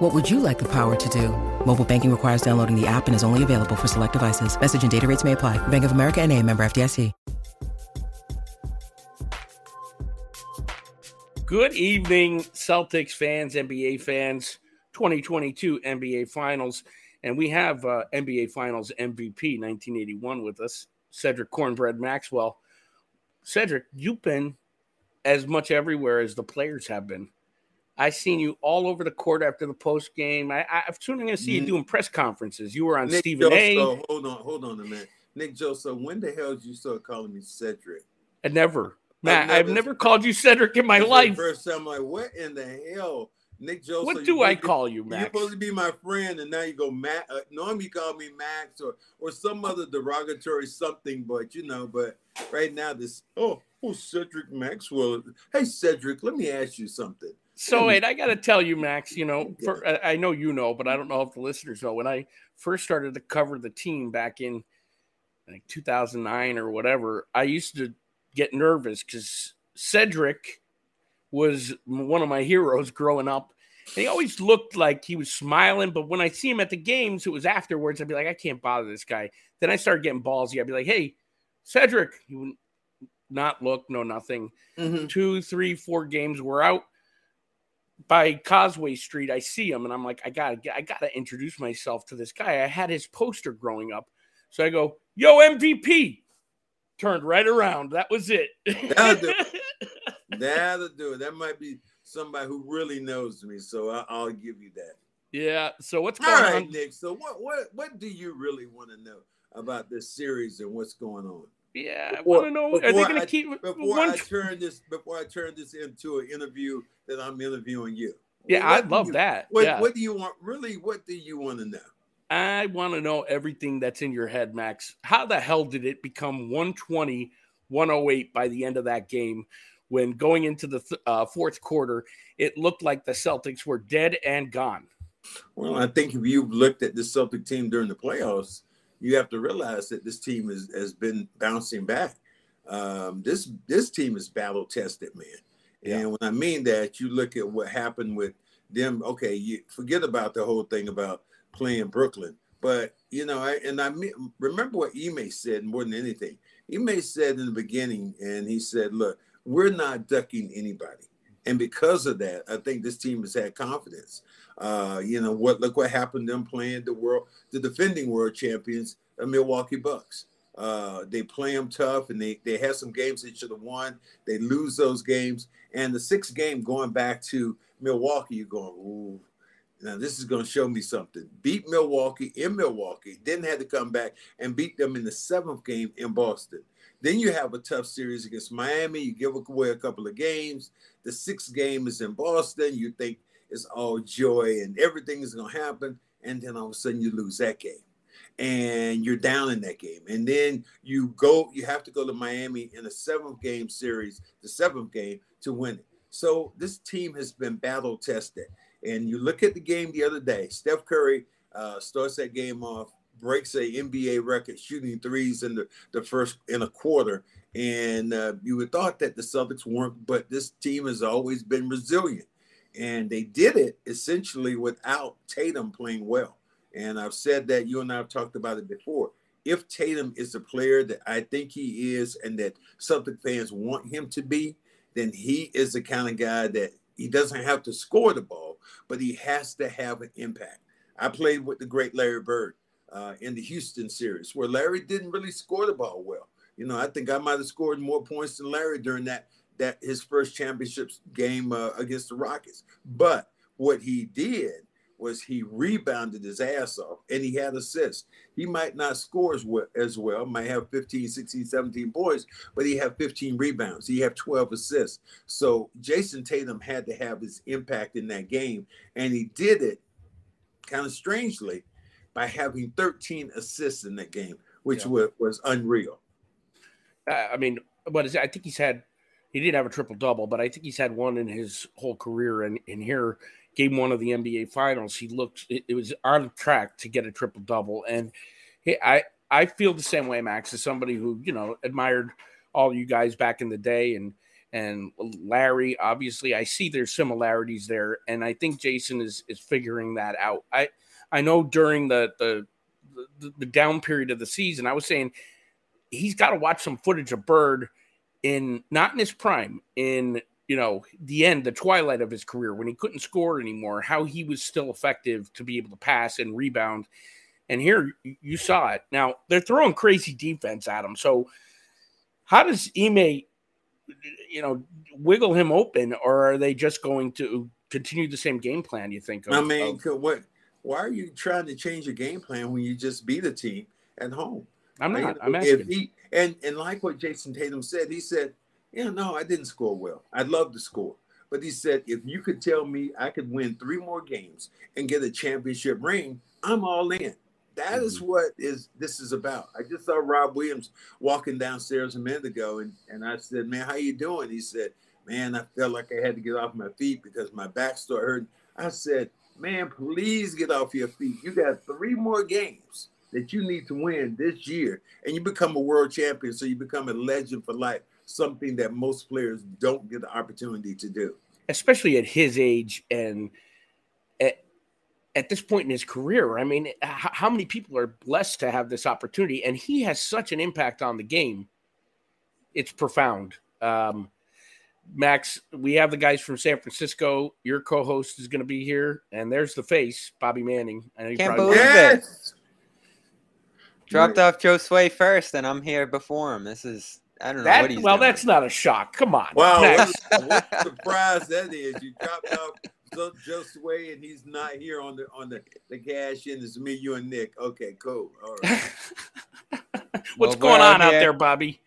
What would you like the power to do? Mobile banking requires downloading the app and is only available for select devices. Message and data rates may apply. Bank of America and a member FDIC. Good evening, Celtics fans, NBA fans, 2022 NBA Finals. And we have uh, NBA Finals MVP 1981 with us, Cedric Cornbread Maxwell. Cedric, you've been as much everywhere as the players have been. I seen you all over the court after the post game. I, I, soon I'm going to see you doing press conferences. You were on Nick Stephen A. Hold on, hold on a minute. Nick Joseph, when the hell did you start calling me Cedric? I never, Matt. never- I've never called you Cedric in my life. First time, I'm like, what in the hell? Nick Joseph. What do I call you, Matt? You're supposed to be my friend, and now you go Matt. Uh, normally you call me Max or or some other derogatory something, but you know, but right now this oh oh Cedric Maxwell. Hey Cedric, let me ask you something. So wait, I got to tell you, Max. You know, for, I know you know, but I don't know if the listeners know. When I first started to cover the team back in like 2009 or whatever, I used to get nervous because Cedric was one of my heroes growing up. And he always looked like he was smiling, but when I see him at the games, it was afterwards. I'd be like, I can't bother this guy. Then I started getting ballsy. I'd be like, Hey, Cedric, he would not look, no nothing Mm-hmm. two, three, four games. We're out by Causeway Street. I see him, and I'm like, I gotta, get, I gotta introduce myself to this guy. I had his poster growing up, so I go, "Yo, MVP." Turned right around. That was it. That'll do That'll do it. That might be somebody who really knows me, so I, I'll give you that. yeah. So what's going right, on? Nick. So what what what do you really want to know about this series and what's going on? Yeah, I want to know. Are they going to keep Before one? I turn this before I turn this into an interview that I'm interviewing you. yeah, What I love you- that. What, yeah, what do you want? Really, what do you want to know? I want to know everything that's in your head, Max. How the hell did it become 120, 108 by the end of that game? When going into the th- uh, fourth quarter, it looked like the Celtics were dead and gone. Well, I think if you've looked at the Celtic team during the playoffs, you have to realize that this team is, has been bouncing back. Um, this this team is battle tested, man. And when I mean that, you look at what happened with them. Okay, you forget about the whole thing about playing Brooklyn, but you know, I, and I me- remember what Ime said more than anything. Ime said in the beginning, and he said, "Look, we're not ducking anybody." And because of that, I think this team has had confidence. Uh, you know what? Look what happened them playing the world, the defending world champions, the Milwaukee Bucks. Uh, they play them tough, and they they had some games they should have won. They lose those games, and the sixth game going back to Milwaukee, you're going, ooh. Now this is going to show me something. Beat Milwaukee in Milwaukee, didn't have to come back and beat them in the seventh game in Boston. Then you have a tough series against Miami. You give away a couple of games. The sixth game is in Boston. You think it's all joy and everything is going to happen. And then all of a sudden you lose that game and you're down in that game. And then you go, you have to go to Miami in a seventh game series, the seventh game to win it. So this team has been battle tested. And you look at the game the other day, Steph Curry uh, starts that game off, breaks a NBA record shooting threes in the, the first in a quarter. And uh, you would thought that the Celtics weren't, but this team has always been resilient. And they did it essentially without Tatum playing well. And I've said that you and I have talked about it before. If Tatum is the player that I think he is and that Celtic fans want him to be, then he is the kind of guy that he doesn't have to score the ball, but he has to have an impact. I played with the great Larry Bird uh, in the Houston series where Larry didn't really score the ball well. You know, I think I might have scored more points than Larry during that that his first championship game uh, against the Rockets. But what he did was he rebounded his ass off and he had assists. He might not score as well, as well, might have 15, 16, 17 points, but he had 15 rebounds. He had 12 assists. So Jayson Tatum had to have his impact in that game. And he did it kind of strangely by having 13 assists in that game, which Yeah. was, was unreal. I mean, what is it? I think he's had he didn't have a triple double, but I think he's had one in his whole career. And, and here, game one of the NBA Finals, he looked it, it was on track to get a triple double. And he, I I feel the same way, Max, as somebody who you know admired all you guys back in the day and and Larry. Obviously, I see there's similarities there, and I think Jason is is figuring that out. I I know during the the the, the down period of the season, I was saying he's got to watch some footage of Bird in not in his prime, in you know the end, the twilight of his career when he couldn't score anymore. How he was still effective to be able to pass and rebound. And here you saw it. Now they're throwing crazy defense at him. So how does Ime, you know, wiggle him open, or are they just going to continue the same game plan? You think? Of, I mean, of, what? Why are you trying to change your game plan when you just beat a team at home? I'm not. I'm asking. If he, and and like what Jayson Tatum said, he said, "Yeah, no, I didn't score well. I'd love to score." But he said, if you could tell me I could win three more games and get a championship ring, I'm all in. That mm-hmm. is what is this is about. I just saw Rob Williams walking downstairs a minute ago, and, and I said, "Man, how you doing?" He said, "Man, I felt like I had to get off my feet because my back started hurting." I said, "Man, please get off your feet. You got three more games that you need to win this year, and you become a world champion. So you become a legend for life. Something that most players don't get the opportunity to do, especially at his age and." At- at this point in his career. I mean, how many people are blessed to have this opportunity? And he has such an impact on the game. It's profound. Um, Max, we have the guys from San Francisco. Your co-host is going to be here, and there's the face, Bobby Manning. I Can't believe it. Dropped off Joe Sway first, and I'm here before him. This is I don't know that, what he's well, doing. that's not a shock. Come on. Wow, what, what surprise that is! You dropped off Joe Sway, and he's not here on the on the the cash in. It's me, you, and Nick. Okay, cool. All right. What's well, going on out there, Bobby?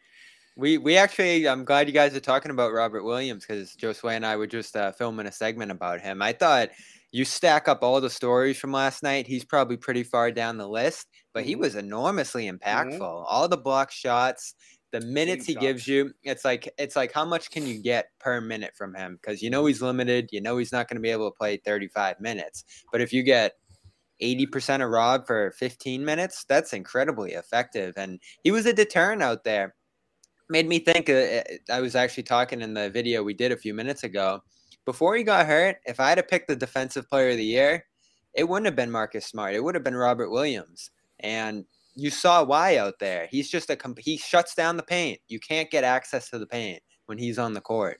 We we actually, I'm glad you guys are talking about Robert Williams because Josue and I were just uh, filming a segment about him. I thought you stack up all the stories from last night. He's probably pretty far down the list, but he mm-hmm. was enormously impactful. Mm-hmm. All the block shots, the minutes he gives you it's like it's like how much can you get per minute from him because you know he's limited you know he's not going to be able to play 35 minutes but if you get 80% of rob for 15 minutes that's incredibly effective and he was a deterrent out there made me think uh, i was actually talking in the video we did a few minutes ago before he got hurt if i had to pick the defensive player of the year it wouldn't have been marcus smart it would have been robert williams and you saw why out there. He's just a he shuts down the paint. You can't get access to the paint when he's on the court.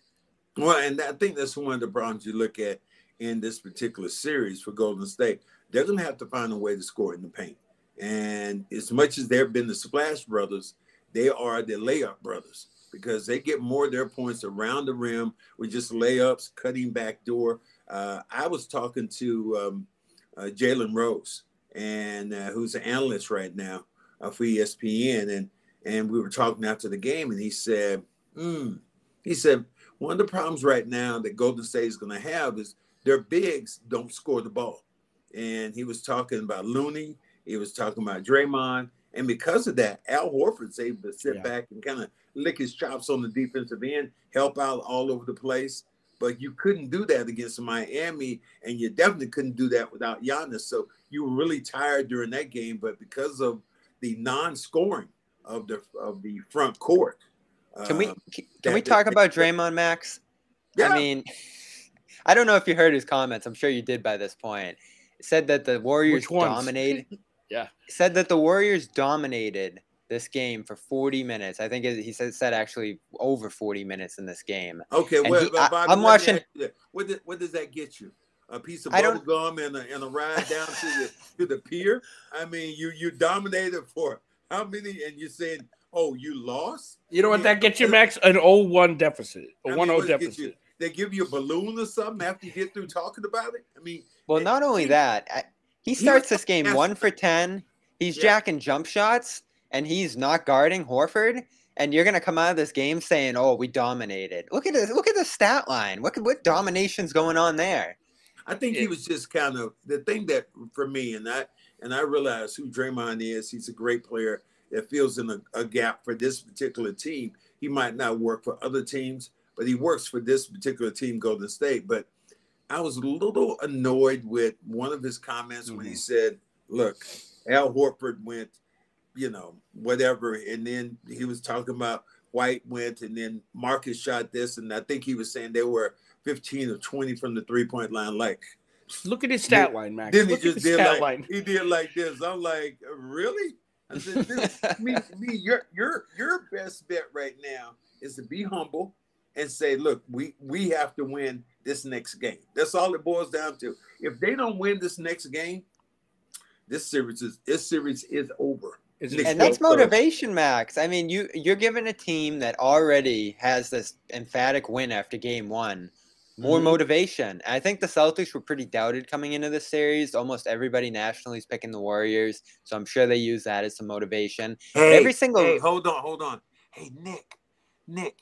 Well, and I think that's one of the problems you look at in this particular series for Golden State. They're going to have to find a way to score in the paint. And as much as they've been the Splash Brothers, they are the layup brothers because they get more of their points around the rim with just layups, cutting back door. Uh, I was talking to um, uh, Jalen Rose, and uh, who's an analyst right now uh, for ESPN, and and we were talking after the game, and he said, mm, he said one of the problems right now that Golden State is going to have is their bigs don't score the ball, and he was talking about Looney, he was talking about Draymond, and because of that, Al Horford's able to sit yeah. back and kind of lick his chops on the defensive end, help out all over the place. But you couldn't do that against Miami, and you definitely couldn't do that without Giannis. So you were really tired during that game, but because of the non-scoring of the of the front court, can we um, can that, we talk about Draymond Max? Yeah. I mean, I don't know if you heard his comments. I'm sure you did by this point. said that the Warriors dominated. Yeah. Said that the Warriors dominated this game for 40 minutes. I think he said said actually over 40 minutes in this game. Okay, well, he, Bobby, I, am watching. What, did, what does that get you? a piece of bubble gum and a, and a ride down to the to the pier. I mean, you you dominated for how many? And you're saying, oh, you lost? You know what that gets you, Max? An 0-1 deficit, a 1-0 deficit. You, they give you a balloon or something after you get through talking about it. I mean, well, not only that, I, he starts this game one for ten. He's yeah. jacking jump shots, and he's not guarding Horford and you're gonna come out of this game saying, "Oh, we dominated." Look at this! Look at the stat line. What what domination's going on there? I think he was just kind of the thing that for me, and I and I realize who Draymond is. He's a great player. that fills in a, a gap for this particular team. He might not work for other teams, but he works for this particular team, Golden State. But I was a little annoyed with one of his comments mm-hmm. when he mm-hmm. said, "Look, Al Horford went, you know, whatever," and then he was talking about White went, and then Marcus shot this, and I think he was saying they were 15 or 20 from the three point line. Like, look at his stat line, Max. Then he just did like line. he did like this. I'm like, really? I said, this, me, me, your your your best bet right now is to be humble and say, look, we we have to win this next game. That's all it boils down to. If they don't win this next game, this series is this series is over. and that's motivation, Max. I mean, you you're giving a team that already has this emphatic win after game one more mm-hmm. motivation. I think the Celtics were pretty doubted coming into this series. Almost everybody nationally is picking the Warriors, so I'm sure they use that as some motivation. Hey, Every single hey, hold on, hold on. Hey, Nick, Nick,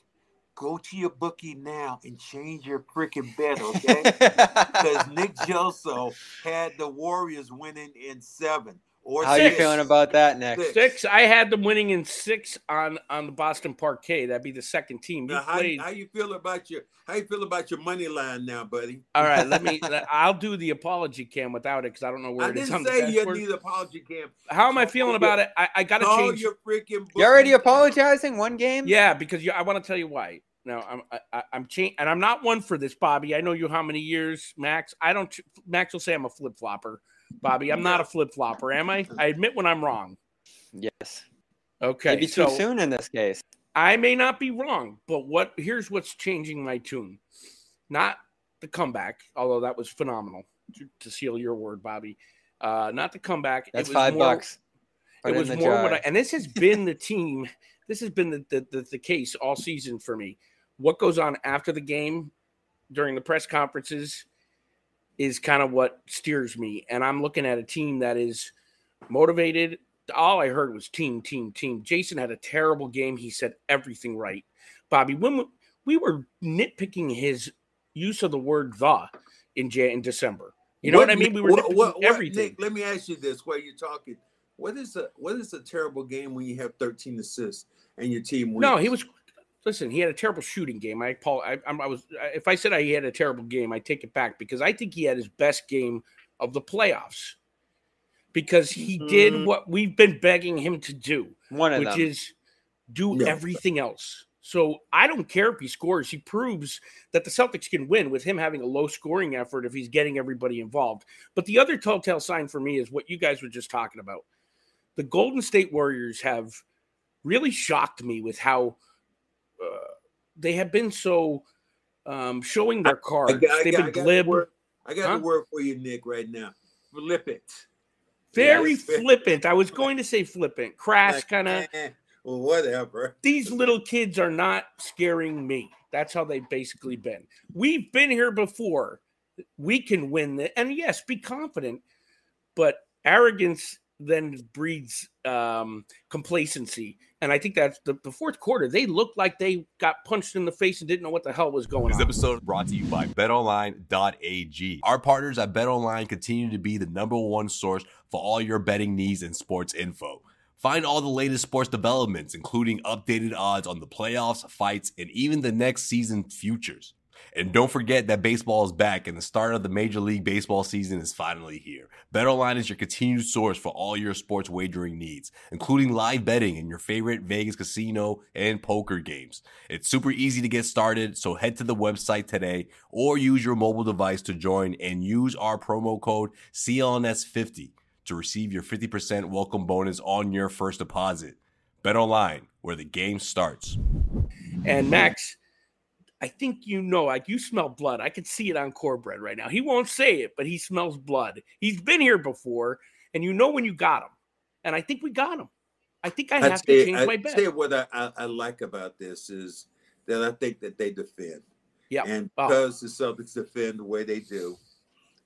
go to your bookie now and change your freaking bet, okay? because Nick Gelso had the Warriors winning in seven. Or How six. you feeling about that, Nick? Six. six. I had them winning in six on on the Boston Parquet. That'd be the second team. Now, how, how, you feel about your how you feel about your money line now, buddy? All right, let me. I'll do the apology cam without it because I don't know where I it is. I didn't say you need apology cam. How am I feeling about it? I, I got to change. Your freaking. You're already apologizing one game? Yeah, because you, I want to tell you why. No, I'm I, I'm changing, and I'm not one for this, Bobby. I know you how many years, Max. I don't. Max will say I'm a flip flopper. Bobby. I'm not a flip flopper, am I? I admit when I'm wrong. Yes. Okay. Maybe too so soon in this case. I may not be wrong, but what here's what's changing my tune. Not the comeback, although that was phenomenal to, to seal your word, Bobby. Uh, not the comeback. That's five more, bucks. Put it was more jar. what I and this has been the team. This has been the, the, the, the case all season for me. What goes on after the game during the press conferences is kind of what steers me. And I'm looking at a team that is motivated. All I heard was team, team, team. Jason had a terrible game. He said everything right. Bobby, when we were nitpicking his use of the word the in Jan- in December. You know what, what I mean? We were what, what, everything. Nick, let me ask you this while you're talking. What is a what is a terrible game when you have 13 assists and your team wins? No, he was listen, he had a terrible shooting game. I Paul, I, I was if I said he had a terrible game, I take it back because I think he had his best game of the playoffs because he mm. did what we've been begging him to do, One which them. is do everything else. So I don't care if he scores. He proves that the Celtics can win with him having a low scoring effort if he's getting everybody involved. But the other telltale sign for me is what you guys were just talking about. The Golden State Warriors have really shocked me with how they have been so um, showing their cards. I, I, They've I, been glib. I got huh? the word for you, Nick, right now. Flippant. Very yes. flippant. I was going to say flippant. Crash like, kind of. Eh, well, whatever. These little kids are not scaring me. That's how they've basically been. We've been here before. We can win this. And yes, be confident, but arrogance then breeds um, complacency. And I think that's the, the, fourth quarter. They looked like they got punched in the face and didn't know what the hell was going this on. This episode brought to you by BetOnline.ag. Our partners at BetOnline continue to be the number one source for all your betting needs and sports info. Find all the latest sports developments, including updated odds on the playoffs, fights, and even the next season futures. And don't forget that baseball is back and the start of the Major League Baseball season is finally here. BetOnline is your continued source for all your sports wagering needs, including live betting in your favorite Vegas casino and poker games. It's super easy to get started, so head to the website today or use your mobile device to join and use our promo code CLNS50 to receive your 50% welcome bonus on your first deposit. BetOnline, where the game starts. And Max, I think you know, like you smell blood. I can see it on Cornbread right now. He won't say it, but he smells blood. He's been here before, and you know when you got him. And I think we got him. I think I have I'd to change I'd my bet. Say what I, I, I, like about this is that I think that they defend. Yeah. And because oh. the Celtics defend the way they do,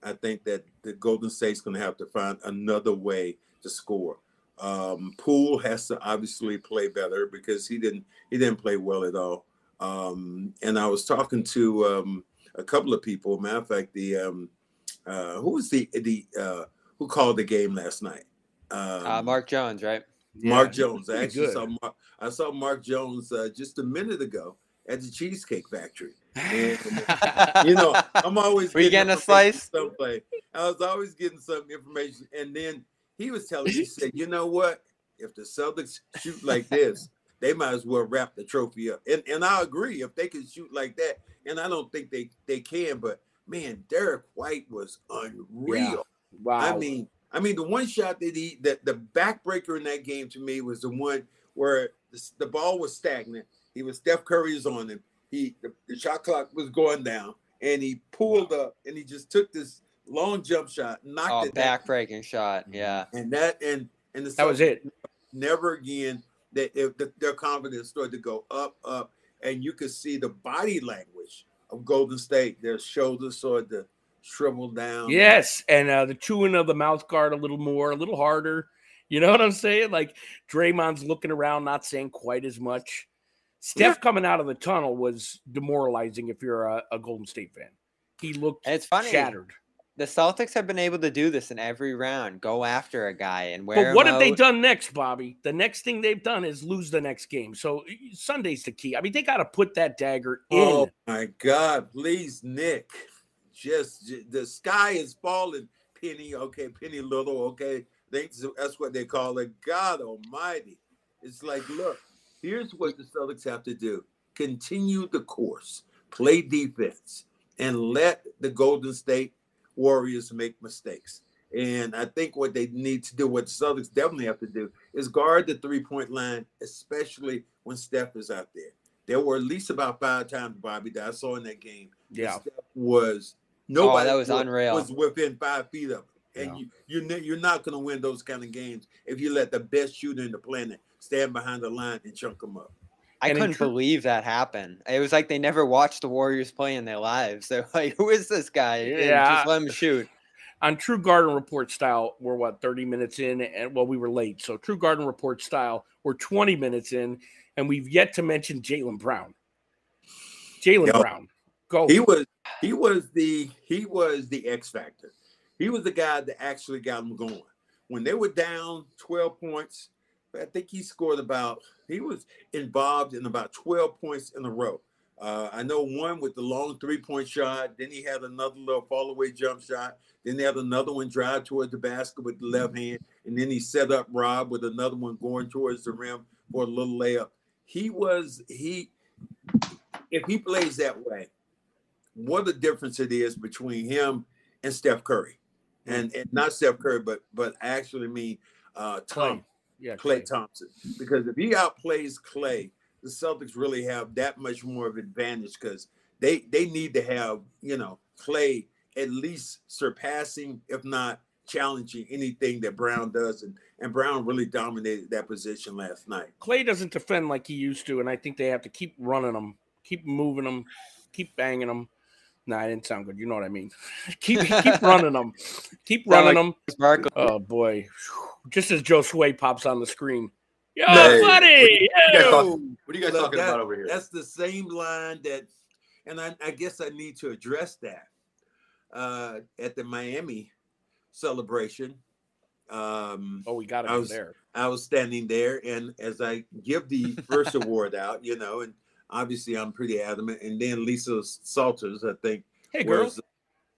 I think that the Golden State's going to have to find another way to score. Um, Poole has to obviously play better because he didn't he didn't play well at all. Um, and I was talking to um, a couple of people. Matter of fact, the um, uh, who was the the uh, who called the game last night? Uh, um, Mark Jones, right? Mark Yeah, Jones. I actually good. saw Mark, I saw Mark Jones uh, just a minute ago at the Cheesecake Factory. And, you know, I'm always Were you getting a information slice? someplace. I was always getting some information, and then he was telling me, he said, "You know what? If the Celtics shoot like this, they might as well wrap the trophy up." And and I agree. If they can shoot like that, and I don't think they they can, but man, Derrick White was unreal. wow. I mean, I mean, the one shot that he that the backbreaker in that game to me was the one where the, the ball was stagnant. He was Steph Curry's on him. He the, the shot clock was going down, and he pulled up and he just took this long jump shot, knocked Oh, it down, back-breaking shot. Yeah. and that and and the that was it. never again that if the, their confidence started to go up, up, and you could see the body language of Golden State. Their shoulders started to shrivel down. Yes, and uh, the chewing of the mouth guard a little more, a little harder. You know what I'm saying? Like Draymond's looking around, not saying quite as much. Steph coming out of the tunnel was demoralizing if you're a, a Golden State fan. He looked And it's funny. shattered. The Celtics have been able to do this in every round. Go after a guy and wear But what him have they done next, Bobby? The next thing they've done is lose the next game. So Sunday's the key. I mean, they got to put that dagger oh in. Oh my God! Please, Nick. Just j- the sky is falling. Penny, okay, Penny Little, okay. Thanks, that's what they call it. God Almighty! It's like, look, here's what the Celtics have to do: continue the course, play defense, and let the Golden State Warriors make mistakes. And I think what they need to do, what the Celtics definitely have to do, is guard the three-point line, especially when Steph is out there. There were at least about five times, Bobby, that I saw in that game. yeah. Steph was nobody Oh, was unreal. was within five feet of him. And Yeah. you you ne- you're not going to win those kind of games if you let the best shooter in the planet stand behind the line and chunk them up. I And couldn't true- believe that happened. It was like they never watched the Warriors play in their lives. They're like, "Who is this guy?" And Yeah. just let him shoot. on True Garden Report style, we're what 30 minutes in, and well, we were late. So True Garden Report style, we're 20 minutes in, and we've yet to mention Jaylen Brown. Jaylen Yo. Brown, go. He was he was the he was the X factor. He was the guy that actually got them going. When they were down 12 points, I think he scored about he was involved in about 12 points in a row. Uh, I know one with the long three-point shot. Then he had another little fall-away jump shot. Then they had another one drive towards the basket with the left hand, and then he set up Rob with another one going towards the rim for a little layup. He was he if he plays that way, what a difference it is between him and Steph Curry, and and not Steph Curry, but but actually mean uh. Tom Yeah, Klay Thompson, because if he outplays Klay, the Celtics really have that much more of advantage because they they need to have you know Klay at least surpassing, if not challenging anything that Brown does, and and Brown really dominated that position last night. Klay doesn't defend like he used to, and I think they have to keep running him, keep moving him, keep banging him. No, I didn't sound good. You know what I mean. keep keep running them, keep running like them. Barkley. Oh boy! Just as Joe Sway pops on the screen, yo, Hey, buddy, guys yo! talking- What are you guys Look, talking that- about over here? That's the same line that, and I, I guess I need to address that uh, at the Miami celebration. Um, Oh, we got to I go was- there. I was standing there, and as I give the first award out, you know, and obviously I'm pretty adamant, and then Lisa Salters, I think, Hey, girl. was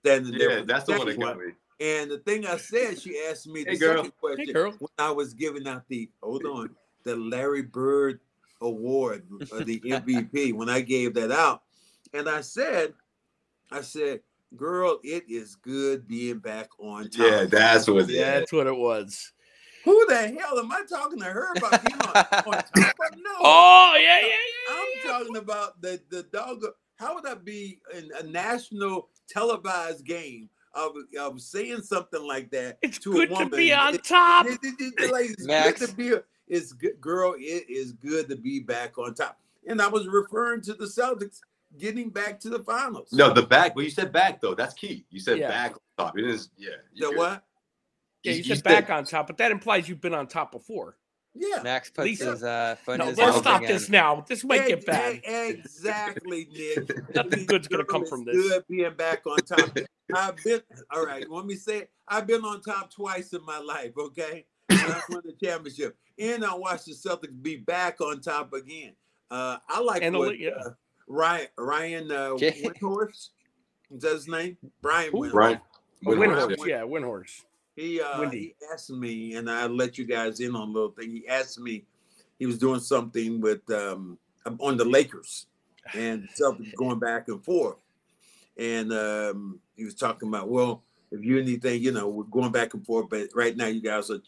standing there. yeah, with that's the one that got me. And the thing I said, she asked me the Hey, second question girl. when I was giving out the hold on the Larry Bird Award, uh, the MVP. when I gave that out, and I said, I said, "Girl, it is good being back on top." Yeah, that's what. Yeah, Yeah, that's what it was. Who the hell am I talking to her about being on, on top? Of? No, Oh, yeah, yeah, yeah. I'm yeah. talking about the the dog. How would I be in a national televised game of, of saying something like that It's to good a woman? to be on top. it- it- it- like, it's Max. good to be. It's good, girl. It is good to be back on top. And I was referring to the Celtics getting back to the finals. no, the back. But you said back though. That's key. You said Yeah. back on top. It is. Yeah. you're good. what? Yeah, you You said back on top, but that implies you've been on top before. Yeah. Max puts Lisa. his uh, foot in No, his let's stop again. this now. This might get Ex- bad. e- Exactly, Nick. Nothing good's gonna come from this. Good being back on top. I've been all right. Let me say, it. I've been on top twice in my life. Okay, and I won the championship. And I watched the Celtics be back on top again. Uh, I like And what li- yeah. uh, Ryan Ryan uh, Jay- Windhorst. Is that his name? Brian Who? Windhorst. Brian. Windhorse, Windhorse. yeah, Windhorse. He uh, he asked me, and I let you guys in on a little thing. He asked me, he was doing something with um on the Lakers and Celtics going back and forth, and um, he was talking about, well, if you anything, you know, we're going back and forth, but right now you guys are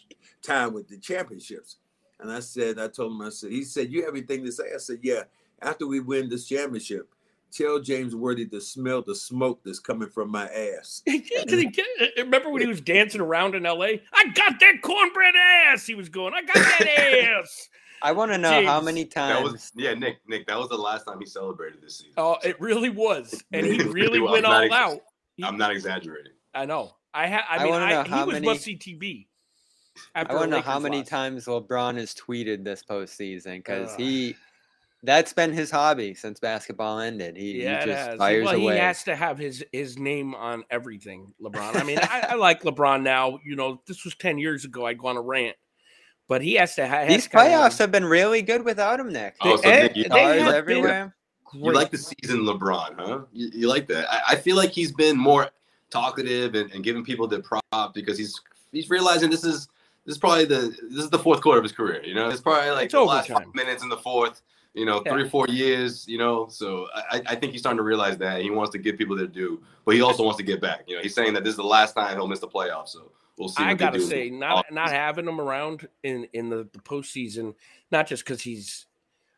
tied with the championships. And I said, I told him, I said, he said, you have anything to say? I said, yeah. After we win this championship, tell James Worthy to smell the smoke that's coming from my ass. Remember when he was dancing around in L.A.? I got that cornbread ass. He was going. I got that ass. I want to know how James, many That times. was yeah, Nick. Nick, that was the last time he celebrated this season. Oh, it really was, and he really really went all ex- out. He- I'm not exaggerating. I know. I had. I I mean, wanna I, know he how was many- must see TV. I after want to know how many lost. times LeBron has tweeted this postseason because Ugh. he. That's been his hobby since basketball ended. He, Yeah, he it just has. fires well, away. he has to have his his name on everything. LeBron. I mean, I, I like LeBron now. You know, this was ten years ago. I'd go on a rant, but he has to have These playoffs have been really good without him, Nick. Oh, so Nick, you, they Stars have been- everywhere. you like the season LeBron, huh? You, you like that? I, I feel like he's been more talkative and, and giving people the prop because he's he's realizing this is this is probably the this is the fourth quarter of his career. You know, it's probably like It's the last five minutes in the fourth. You know, three Yeah. or four years. You know, so I, I think he's starting to realize that he wants to give people their due, but he also wants to get back. You know, he's saying that this is the last time he'll miss the playoffs. So we'll. I gotta say, not not having him around in in the, the postseason, not just because he's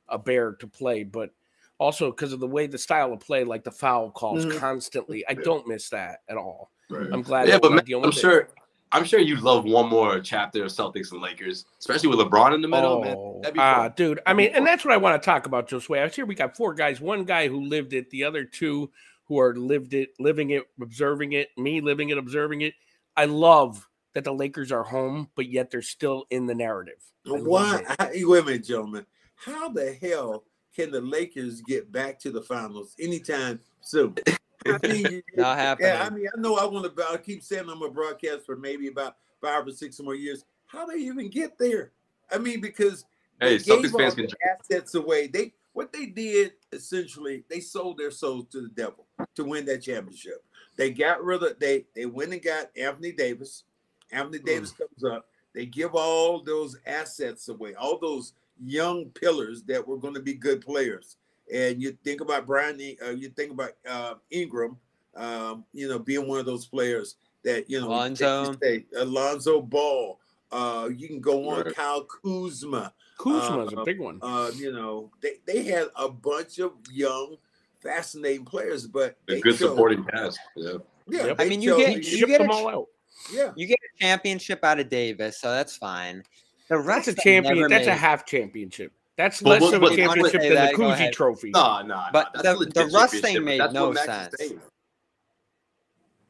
a bear to play, but also because of the way the style of play, like the foul calls Mhm. constantly. I don't miss that at all. Right. I'm glad. Yeah, but man, I'm it. sure. I'm sure you'd love one more chapter of Celtics and Lakers, especially with LeBron in the middle. Oh, That'd ah, fun. dude. I mean, and that's what I want to talk about, Josue. I was here. We got four guys. One guy who lived it. The other two who are lived it, living it, observing it. Me living it, observing it. I love that the Lakers are home, but yet they're still in the narrative. I love Why? it. How, wait a minute, gentlemen. How the hell can the Lakers get back to the finals anytime soon? I mean, Not happening. yeah, I mean, I know I want to. I keep saying I'm a broadcast for maybe about five or six more years. How they even get there? I mean, because Hey, they Celtics gave all fans the can- assets away. They what they did essentially, they sold their souls to the devil to win that championship. They got rid of they they went and got Anthony Davis. Anthony Mm. Davis comes up. They give all those assets away, all those young pillars that were going to be good players. And you think about Brian, uh, you think about uh, Ingram, um, you know, being one of those players that you know, Alonzo. say Alonzo Ball. Uh, you can go on Right. Kyle Kuzma. Kuzma's Uh, a big one. Uh, you know, they, they had a bunch of young, fascinating players, but A good chose- supporting cast. Yeah. Yeah, Yep. I mean, you chose- get- He you shipped get them all out. yeah. You get a championship out of Davis, so that's fine. The rest that's a champion. That's a half championship. That's But less what- of a what- I wanna championship than that, the go Trophy. No, no. But no, the- that's the Russ thing made no what Max is sense.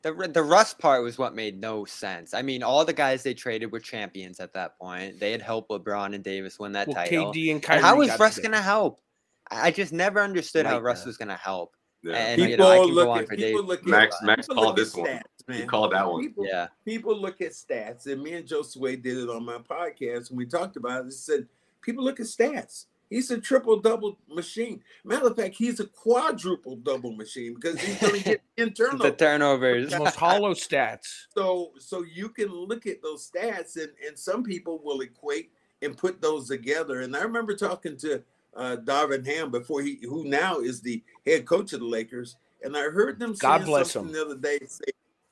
The the Russ part was what made no sense. I mean, all the guys they traded were champions at that point. They had helped LeBron and Davis win that Well, title. KD and Kyrie. And how was got Russ together. going to help? I I just never understood how Russ Nightmare. was going to help. Yeah. And you People know, I can look go on at for people days. look at Max- Max people called at this one. Stats, man. He called that one. People, Yeah. people look at stats, and me and Joe Sway did it on my podcast when we talked about it. He said people look at stats. He's a triple double machine. Matter of fact, he's a quadruple double machine because he's going to get internal. The turnovers. The most hollow stats. So so you can look at those stats and and some people will equate and put those together. And I remember talking to uh Darvin Ham before he who now is the head coach of the Lakers, and I heard them God bless something him. the other day say,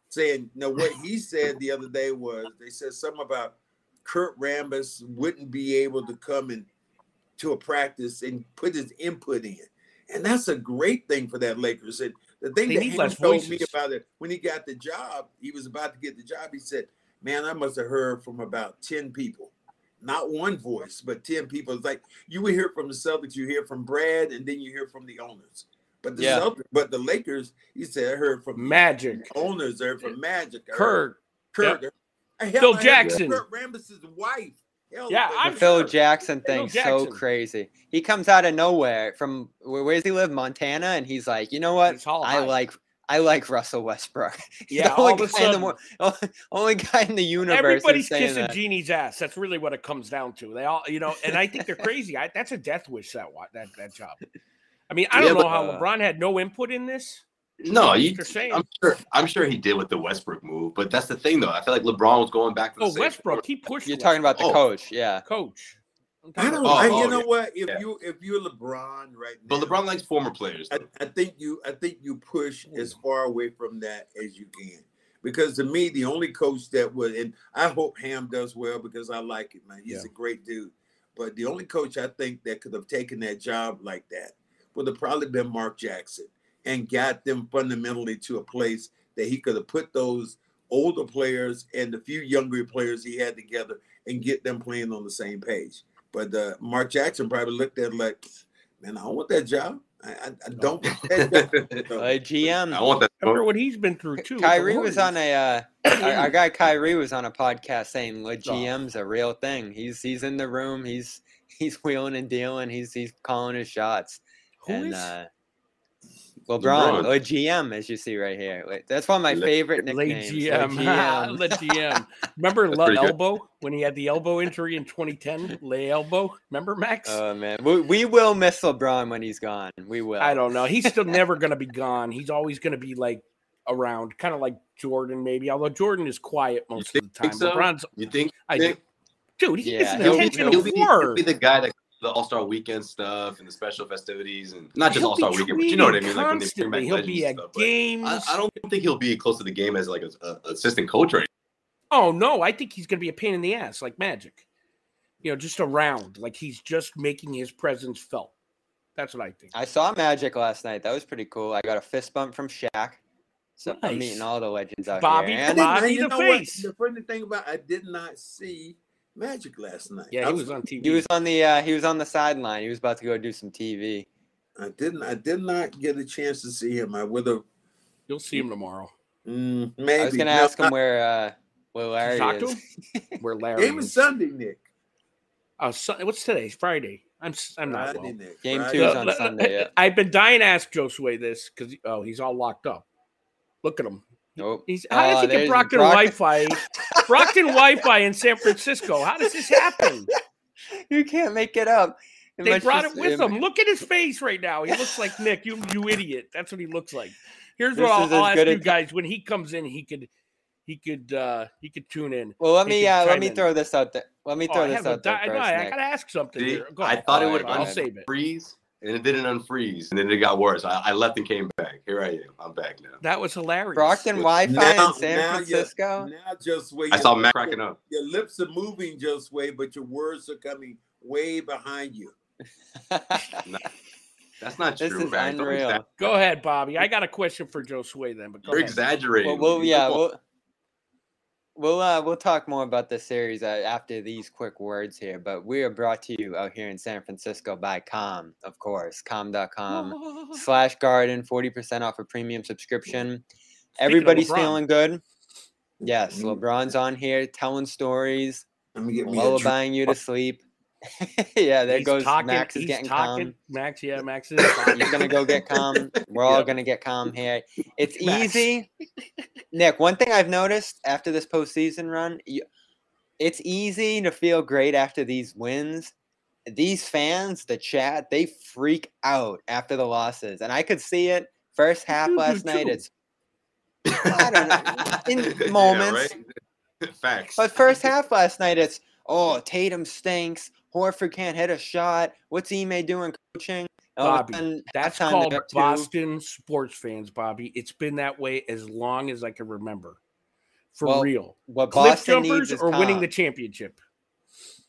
saying no what he said the other day was they said something about Kurt Rambis wouldn't be able to come in to a practice and put his input in. And that's a great thing for that Lakers. And the thing They that less told me about it when he got the job, he was about to get the job. He said, Man, I must have heard from about 10 people. Not one voice, but 10 people. It's like you would hear from the Celtics, you hear from Brad, and then you hear from the owners. But the Yeah. Celtics, but the Lakers, he said, I heard from Magic. the owners, I heard from Magic, I heard Kurt. Kurt. Hell, Phil I heard from Jackson. Kurt Rambis's wife. Hell, Yeah, the- I'm Phil sure. Jackson Phil thing's so crazy. He comes out of nowhere from where, where does he live? Montana, and he's like, you know what? I high. like I like Russell Westbrook. Yeah, the all only of a guy in the sudden- only, only guy in the universe. Everybody's kissing that. Genie's ass. That's really what it comes down to. They all, you know, and I think they're crazy. I, that's a death wish that that that job. I mean, I don't know but, how uh, LeBron had no input in this. No, you, They're saying. I'm sure. I'm sure he did with the Westbrook move, but that's the thing, though. I feel like LeBron was going back to the Oh, same Westbrook, he pushed. You're talking about the Oh. coach, yeah. coach. I'm I talking don't. Oh, I, oh, you know yeah. what? If Yeah. you if you're LeBron right now, But LeBron likes former players. I, I think you I think you push hmm. as far away from that as you can. Because to me, the only coach that would, and I hope Ham does well because I like it, man. He's Yeah. a great dude. But the only coach I think that could have taken that job like that would have probably been Mark Jackson and got them fundamentally to a place that he could have put those older players and the few younger players he had together and get them playing on the same page. But uh, Mark Jackson probably looked at it like, man, I don't want that job. I, I, I don't want that job. So- Uh, GM. I want that. Remember what he's been through too. with Kyrie was on a uh, our, our guy Kyrie was on a podcast saying the Oh. GM's a real thing. He's he's in the room. He's he's wheeling and dealing. He's he's calling his shots. Who and is? LeBron, LeBron. Le oh, GM, as you see right here. That's one of my Le- favorite Le nicknames. GM. Le GM. Le GM. Remember That's Le pretty good. Elbow when he had the elbow injury in 2010? Le Elbow. Remember Max? Oh man, we, we will miss LeBron when he's gone. We will. I don't know. He's still never going to be gone. He's always going to be like around, kind of like Jordan, maybe. Although Jordan is quiet most of the think time. so? LeBron's, You think? I think? do. Dude, he Yeah, gets an he'll be- attention he'll of be, he'll be the guy that the All Star Weekend stuff and the special festivities and not just All Star Weekend, but you know what I mean. Like when they bring back He'll legends be and at stuff. but games. I, I don't think he'll be close to the game as like a, a uh, assistant coach right Oh no, I think he's going to be a pain in the ass, like Magic. You know, just around, like he's just making his presence felt. That's what I think. I saw Magic last night. That was pretty cool. I got a fist bump from Shaq. So I'm meeting all the legends out Bobby here. I And didn't- Bobby you the know what? The funny thing about I did not see Magic last night. Yeah, he was on TV. he was on the uh, he was on the sideline. He was about to go do some TV. I didn't. I did not get a chance to see him. I would have. You'll see him tomorrow. Mm, maybe. I was gonna No, ask him I- where uh, where Larry Talk to is. him? Where Larry Game is is. Sunday, Nick. Oh, Sun- what's today? Friday. I'm I'm not Friday, well. Nick. Game Friday. two is on uh, Sunday, yeah. I've been dying to ask Josue this because oh, he's all locked up. Look at him. Nope. He's how does Oh, he get there's Brockton Brock- Wi-Fi? Brockton Wi-Fi in San Francisco. How does this happen? You can't make it up. It They brought just- it with it- them. Look at his face right now. He looks like Nick. You you idiot. That's what he looks like. Here's This what is I'll, I'll ask you guys. When he comes in, he could he could uh he could tune in. Well, let me uh, let me in. throw this out there. Let me Oh, throw I this have out there di- no, first, I Nick. gotta ask something. See, here. Go I thought it would I'll save it. freeze, and it didn't unfreeze, and then it got worse. I, I left and came back. Here I am. I'm back now. That was hilarious. Brockton Wi-Fi Now- in San now you- Francisco. Now, just wait. I saw Matt cracking up. Your lips are moving just way, but your words are coming way behind you. That's not this true. is man. Unreal. Go ahead, Bobby. I got a question for Joe Sway then, but go You're ahead. exaggerating. Well, we'll yeah, look we'll we'll uh, we'll talk more about this series uh, after these quick words here. But we are brought to you out here in San Francisco by Calm, of course, calm.com slash garden, forty percent off a premium subscription. Everybody's feeling good. Yes. LeBron's on here telling stories, Let me get me a drink. lullabying you to sleep. yeah, there He's goes talking, Max is getting talking. calm. Max, yeah, Max is talking. He's gonna go get calm. We're all Yeah. gonna get calm here. It's Max. easy. Nick, one thing I've noticed after this postseason run, you, it's easy to feel great after these wins. These fans, the chat, they freak out after the losses, and I could see it. First half You do last night, too. it's I don't know, in Yeah, moments. right? Facts. but first half last night, it's oh Tatum stinks. Horford can't hit a shot. What's Ime doing coaching? A Bobby, sudden, That's called. Boston sports fans, Bobby. It's been that way as long as I can remember. For Well, real. What Cliff Boston needs is or winning the championship.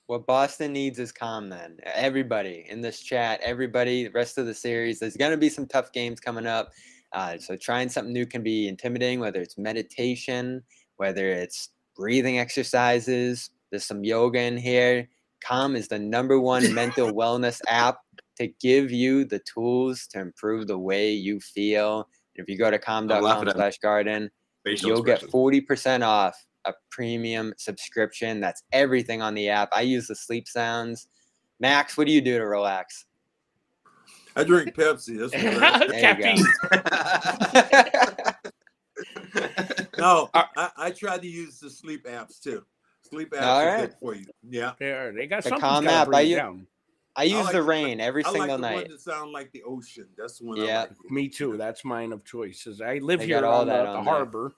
What Boston needs is calm. Then everybody in this chat, everybody, the rest of the series, there's gonna be some tough games coming up. Uh, so trying something new can be intimidating, whether it's meditation, whether it's breathing exercises. There's some yoga in here. Calm is the number one mental wellness app to give you the tools to improve the way you feel. If you go to laughing calm.com slash garden, you'll get 40% off a premium subscription. That's everything on the app. I use the sleep sounds. Max, what do you do to relax? I drink Pepsi. That's what I There you go. Caffeine. No, I, I tried to use the sleep apps too. Sleep apps All right. good for you. Yeah. There, they got The something calm to app, bring I you u- down. I use like the the- rain every I like single the night. one that sound like the ocean. That's the one. Yeah. I like. Me too. That's mine of choices. I live They here got all on the, that the on there. harbor.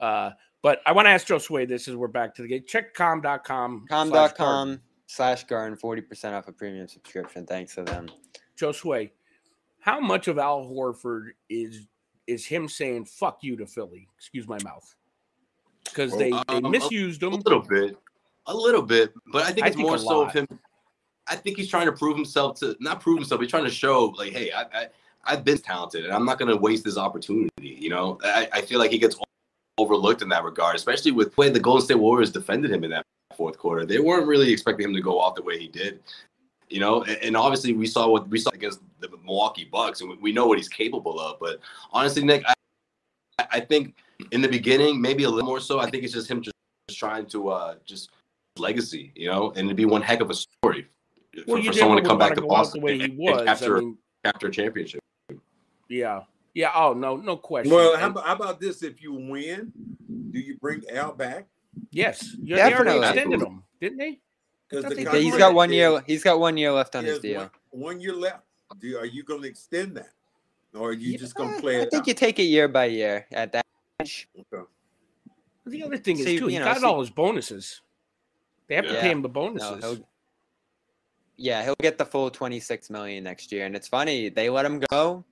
Uh, but I want to ask Joe Sway. This is we're back to the gate. Check calm.com. slash garden. Calm.com slash garden, 40% off a premium subscription. Thanks to them. Joe Sway, how much of Al Horford is is him saying "fuck you" to Philly? Excuse my mouth, because they, they Um, a- misused A him. little bit, a little bit, but I think I it's think more a so of him. I think he's trying to prove himself to not prove himself. He's trying to show like, hey, I, I I've been talented, and I'm not going to waste this opportunity. You know, I, I feel like he gets overlooked in that regard, especially with the way the Golden State Warriors defended him in that fourth quarter. They weren't really expecting him to go off the way he did. You know, and, and obviously we saw what we saw against the Milwaukee Bucks, and we, we know what he's capable of. But honestly, Nick, I, I think in the beginning, maybe a little more so. I think it's just him just, just trying to uh just legacy, you know, and it'd be one heck of a story Well, for, you for someone to come back to wanna go out Boston the way he and, and was. capture I mean, capture a championship. yeah, yeah. Oh no, no question. Well, how about, how about this? If you win, do you bring Al back? yes, yeah, they already Definitely. extended him, didn't they? Because I the think Yeah, he's contract got one is- year. He's got one year left on his deal. One, one year left. Do, are you going to extend that, or are you Yeah, just going to play I it? think out? you take it year by year at that. Age. Okay. The other thing is too, he know, got see- all his bonuses. They have to pay him the No, bonuses. he'll, yeah, he'll get the full 26 million next year. And it's funny, they let him go.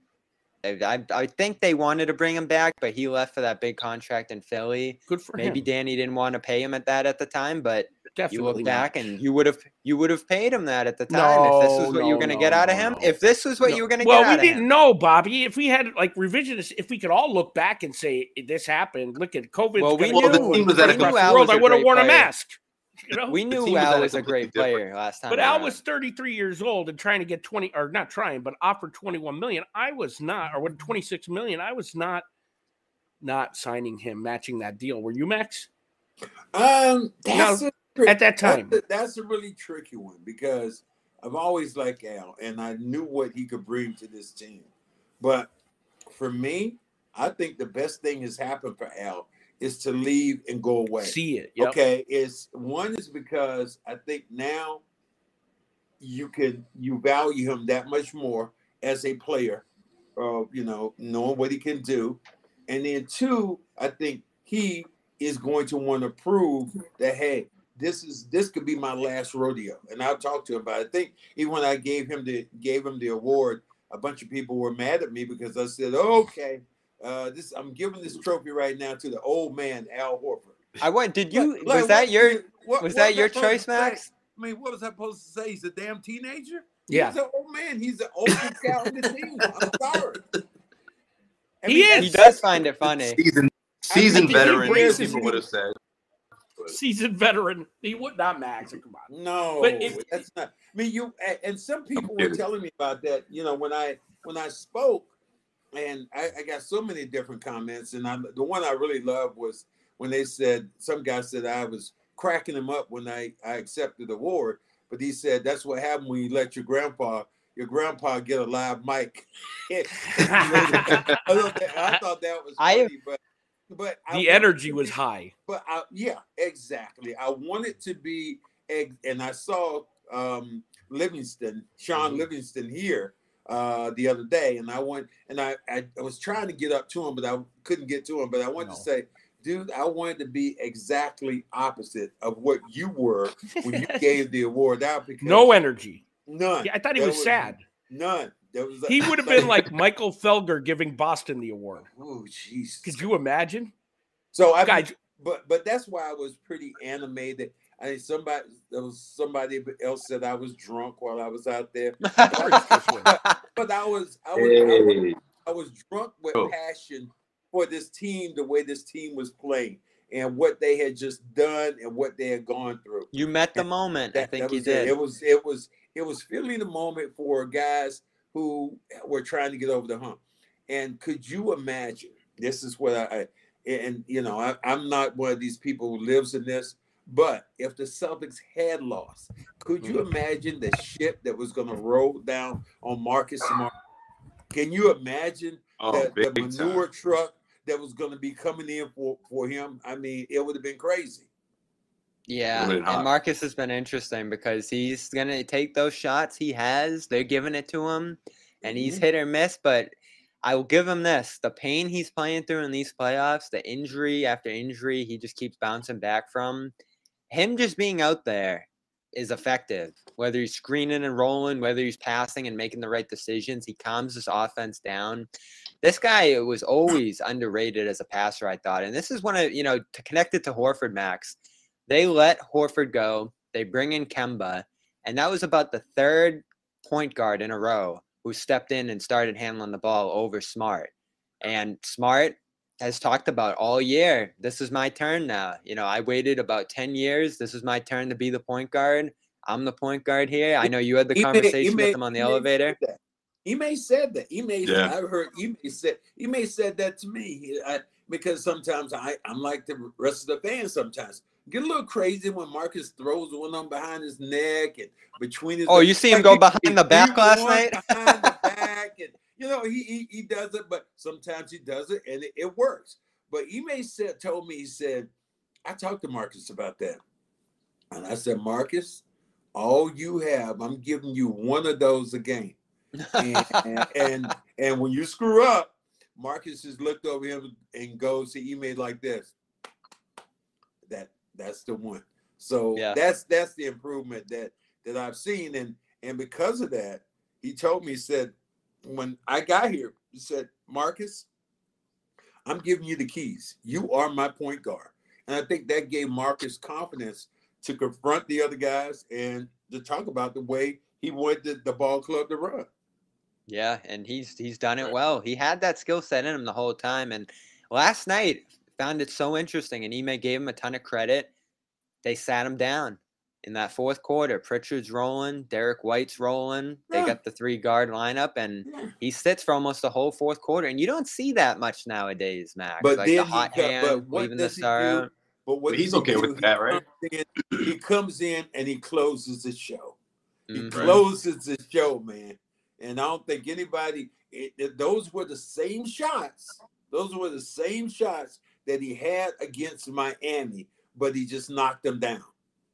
I, I, I think they wanted to bring him back, but he left for that big contract in Philly. Good for Maybe him. Danny didn't want to pay him at that at the time, but Definitely you look not. back and you would have you would have paid him that at the time if this was what you were going to no, get out of him. no. If this was what No. you were going to well, get out we didn't him. know, Bobby. If we had like revisionist, if we could all look back and say this happened, look at COVID. Well, we Well, the knew, team was at we a knew conf- Al world, was I a would have great worn a mask. You know, We knew team was Al was a completely great different- player last time. but Al was 33 years old and trying to get 20 or not trying, but offered 21 million. I was not, or what 26 million. I was not, not signing him, matching that deal. Were you, Max? Um, that's a, At that time, That's a, that's a really tricky one because I've always liked Al, and I knew what he could bring to this team. But for me, I think the best thing has happened for Al is to leave and go away. see it. Yep. Okay, it's one is because I think now you can you value him that much more as a player, uh, you know, knowing what he can do, and then two, I think he is going to want to prove that hey, this is this could be my last rodeo, and I'll talk to him about. It. I think even when I gave him the gave him the award, a bunch of people were mad at me because I said, okay, uh, this I'm giving this trophy right now to the old man Al Horford. I went. Did you? Like- like, was that what- your? what- Was what that your choice. Max? I mean, what was I supposed to say? He's a damn teenager. Yeah. he's an old man. He's an oldest guy on the team. I'm sorry. I He is. He does find it funny. Seasoned, seasoned think he veteran, embraces people would have said. Seasoned veteran. He would not, Max. Come on. No, But it- that's not. I mean, you and some people were telling me about that. You know, when I when I spoke, and I, I got so many different comments, and I, the one I really loved was when they said some guy said I was cracking him up when I I accepted the award, but he said that's what happened when you let your grandpa your grandpa get a live mic. I, thought that, I thought that was I- funny, but but the wanted energy was be- high. but I, yeah, exactly. I wanted to be, and I saw um, Livingston, Shaun Mhm. Livingston here uh, the other day, and I went and I, I I was trying to get up to him, but I couldn't get to him. But I wanted No. to say, dude, I wanted to be exactly opposite of what you were when you gave the award out because No energy. none. Yeah, I thought he There was sad. None. There was He would have been like Michael Felger giving Boston the award. oh jeez. Could you imagine? So I Guys, but but that's why I was pretty animated. I mean, somebody there was somebody else said I was drunk while I was out there, but I was I was, I was I was drunk with Oh. passion for this team, the way this team was playing, and what they had just done and what they had gone through. You met the moment. I think you was it. did. It was it was it was feeling the moment for guys who were trying to get over the hump. And could you imagine? This is what I, I and you know I, I'm not one of these people who lives in this, but if the Celtics had lost, could you mm. imagine the ship that was going to roll down on Marcus Smart? Can you imagine oh, the, the manure time. truck that was going to be coming in for for him, I mean, it would have been crazy. Yeah, and. Marcus has been interesting because he's gonna take those shots he has. They're giving it to him, and he's Mhm. hit or miss. But I will give him this: the pain he's playing through in these playoffs, the injury after injury, he just keeps bouncing back from. Him just being out there is effective. Whether he's screening and rolling, whether he's passing and making the right decisions, he calms this offense down. This guy was always underrated as a passer, I thought, and this is one of you know to connect it to Horford Max. They let Horford go. They bring in Kemba, and that was about the third point guard in a row who stepped in and started handling the ball over Smart. And Smart has talked about all year. This is my turn now. You know, I waited about 10 years. This is my turn to be the point guard. I'm the point guard here. I know you had the He may- he conversation may- with him on the he elevator. said. He may said that. He may. Yeah. I've heard. He may said. He may said that to me. I, because sometimes I, I'm like the rest of the fans. Sometimes get a little crazy when Marcus throws one on behind his neck and between his. Oh, you see him go behind he- the back last night? Behind the back, and you know he, he he does it, but sometimes he does it and it, it works. But Ime said told me he said, I talked to Marcus about that, and I said, Marcus, all you have, I'm giving you one of those a game and, and, and and when you screw up, Marcus just looked over him and goes to email like this. That that's the one. So Yeah. that's that's the improvement that that I've seen, and and because of that, he told me he said when I got here, he said Marcus, I'm giving you the keys. You are my point guard, and I think that gave Marcus confidence to confront the other guys and to talk about the way he wanted the, the ball club to run. Yeah, and he's he's done it well. He had that skill set in him the whole time. And last night found it so interesting, and Ime gave him a ton of credit. They sat him down in that fourth quarter. Pritchard's rolling, Derrick White's rolling. They Yeah. got the three guard lineup, and Yeah. he sits for almost the whole fourth quarter. And you don't see that much nowadays, Max. But like then the hot got- hand, what leaving the star do? But what But he's does he okay with do? that, He right? comes in- he comes in and he closes the show. He Mhm. closes the show, man. And I don't think anybody. It, it- those were the same shots. Those were the same shots that he had against Miami, but he just knocked them down.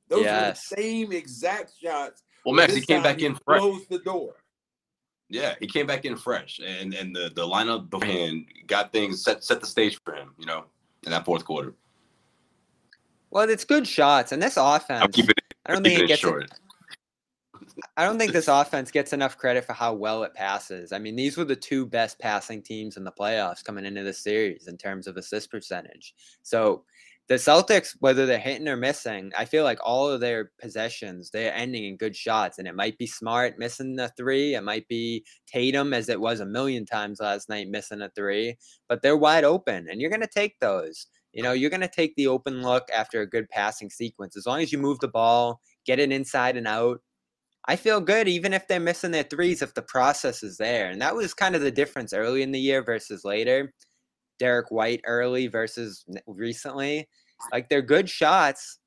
Those Yes. were the same exact shots. Well, Max, he came time back in fresh. Closed the door. Yeah, he came back in fresh, and and the the lineup beforehand got things set set the stage for him. You know, in that fourth quarter. Well, it's good shots, and this offense. I'll keep it. I don't think it it gets short. I don't think this offense gets enough credit for how well it passes. I mean, these were the two best passing teams in the playoffs coming into the series in terms of assist percentage. So the Celtics, whether they're hitting or missing, I feel like all of their possessions, they're ending in good shots. And it might be smart missing the three. It might be Tatum, as it was a million times last night, missing a three, but they're wide open. And you're going to take those. You know, you're going to take the open look after a good passing sequence. As long as you move the ball, get it inside and out, I feel good even if they're missing their threes if the process is there. And that was kind of the difference early in the year versus later. Derrick White early versus recently. Like they're good shots.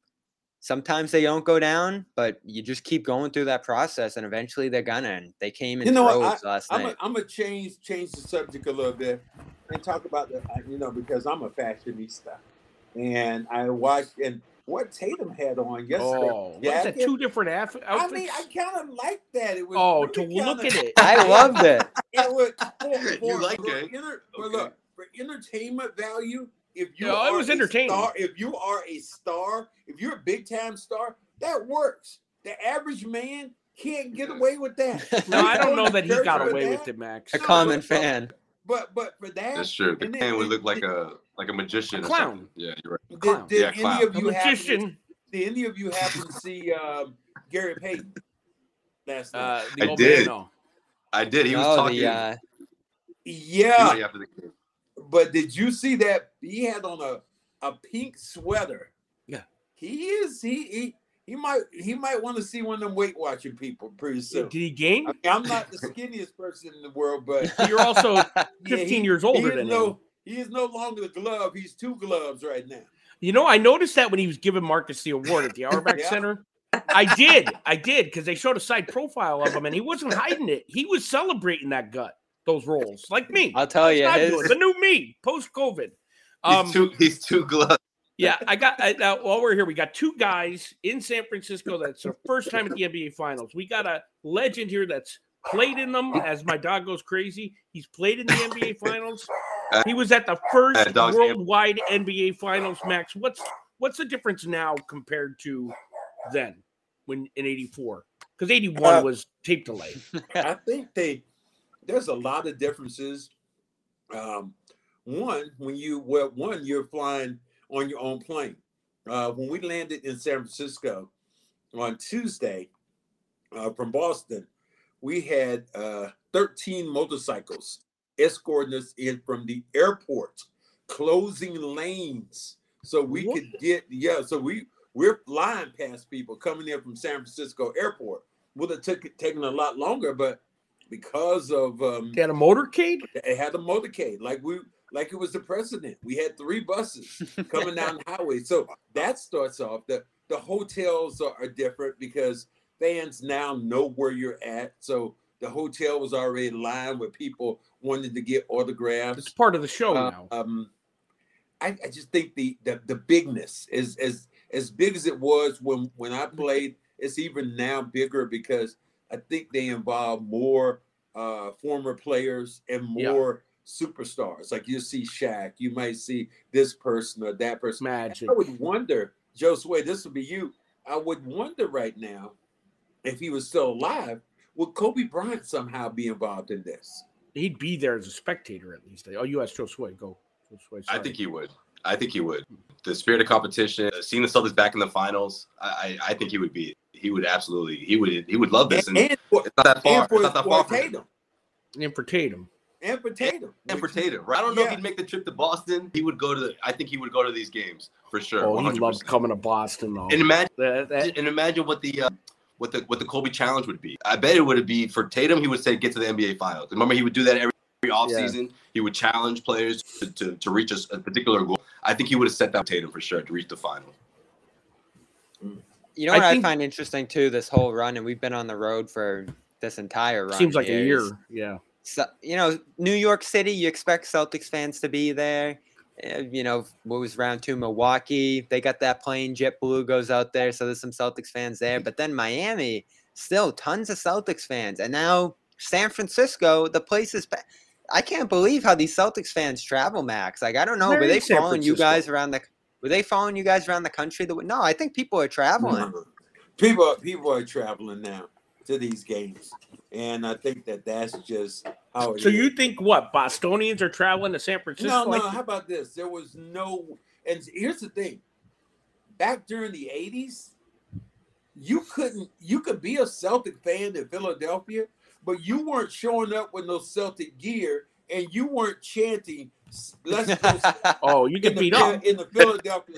Sometimes they don't go down, but you just keep going through that process and eventually they're gonna. And they came in You know what, droves last I'm night. gonna change change the subject a little bit and talk about the uh, you know because I'm a fashionista and I watched and what Tatum had on yesterday. Oh, what's that? Two different aff- outfits. I mean, I kind of like that. It was oh, really to look kinda- at it. I loved it. It was for, You like for it? enter- for Okay. look for entertainment value. If you Yeah, it are was entertaining. star, if you are a star, if you're a big time star, that works. The average man can't get away with that. No, I don't know that he got away that, with it, Max. A No, common but- but- fan. But but for that, That's true. The and then- man would look like a like a magician. A clown. something. Yeah, you're right. did, clown. did Yeah, any clown. of A you happen? Magician. did any of you happen to see um, Gary Payton last night? Uh, the I did. Man, no. I did. He was No, talking the, uh, yeah, yeah. after the game. but did you see that he had on a a pink sweater? Yeah. he is. He he he might he might want to see one of them Weight Watching people pretty soon. Did he gain? I mean, I'm not the skinniest person in the world, but You're also yeah, 15 he- years he older is than him. No, He is no longer the glove. He's two gloves right now. You know, I noticed that when he was giving Marcus the award at the Auerbach Yeah. Center. I did. I did because they showed a side profile of him and he wasn't hiding it. He was celebrating that gut. those roles, like me. I'll tell you, I'm his, the new me post COVID. He's Um, too he's too gloved. yeah, I got. I, now, while we're here, we got two guys in San Francisco. That's their first time at the NBA Finals. We got a legend here that's played in them. As my dog goes crazy, he's played in the NBA Finals. He was at the first Uh, dog's- worldwide NBA Finals. Max, what's what's the difference now compared to then when in '84? Because '81 Uh, was tape delay. I think they there's a lot of differences. Um, one, when you well, one you're flying on your own plane. Uh, when we landed in San Francisco on Tuesday uh, from Boston, we had uh, 13 motorcycles escorting us in from the airport, closing lanes so we What? could get yeah. So we we're flying past people coming in from San Francisco airport. Would have took taken a lot longer, but because of um, They had a motorcade. it had a motorcade like we like it was the president. We had three buses coming down the highway. So that starts off. The the hotels are, are different because fans now know where you're at. So the hotel was already lined with people wanting to get autographs. It's part of the show Uh, now. um, I, I just think the, the the bigness is as as big as it was when when I played. It's even now bigger because I think they involve more uh, former players and Yeah. more superstars. Like you see Shaq, you might see this person or that person. Magic. I would wonder, Joe Sway, this would be you. I would wonder right now if he was still alive, would Kobe Bryant somehow be involved in this? He'd be there as a spectator at least. Oh, you asked Joe Sway. Go. Joe Sway, I think he would. I think he would. The spirit of competition, seeing the Celtics back in the finals, I, I I think he would be. He would absolutely. He would. He would love this. And, And, and for, it's not that far. and for, It's not that far from. Tatum. and for Tatum. And for Tatum. And for Tatum, right? I don't know if he'd make the trip to Boston. He would go to. The, I think he would go to these games for sure. Oh, he 100%. loved coming to Boston though. And imagine That- that- and imagine what the uh, what the what the Kobe challenge would be. I bet it would be for Tatum. He would say get to the NBA Finals. Remember, he would do that every, every offseason. He would challenge players to, to, to reach a, a particular goal. I think he would have set that Tatum for sure to reach the final. you know what I, think- find interesting too, this whole run, and we've been on the road for this entire run. seems like a year. Yeah. So, you know, New York City, you expect Celtics fans to be there. Uh, You know, what was round two, Milwaukee? They got that plane. JetBlue goes out there, so there's some Celtics fans there. But then Miami, still tons of Celtics fans, and now San Francisco, the place is. pa- I can't believe how these Celtics fans travel, Max. Like I don't know, They're were they San following you guys around the? Were they following you guys around the country? The, no, I think people are traveling. People people are traveling now to these games, and I think that that's just how it So is. you think what Bostonians are traveling to San Francisco? No, no. like- How about this? There was no, and here's the thing. Back during the '80s, you couldn't. You could be a Celtic fan in Philadelphia, but you weren't showing up with no Celtic gear, and you weren't chanting. Let's go oh, you get the, beat up. in the Philadelphia.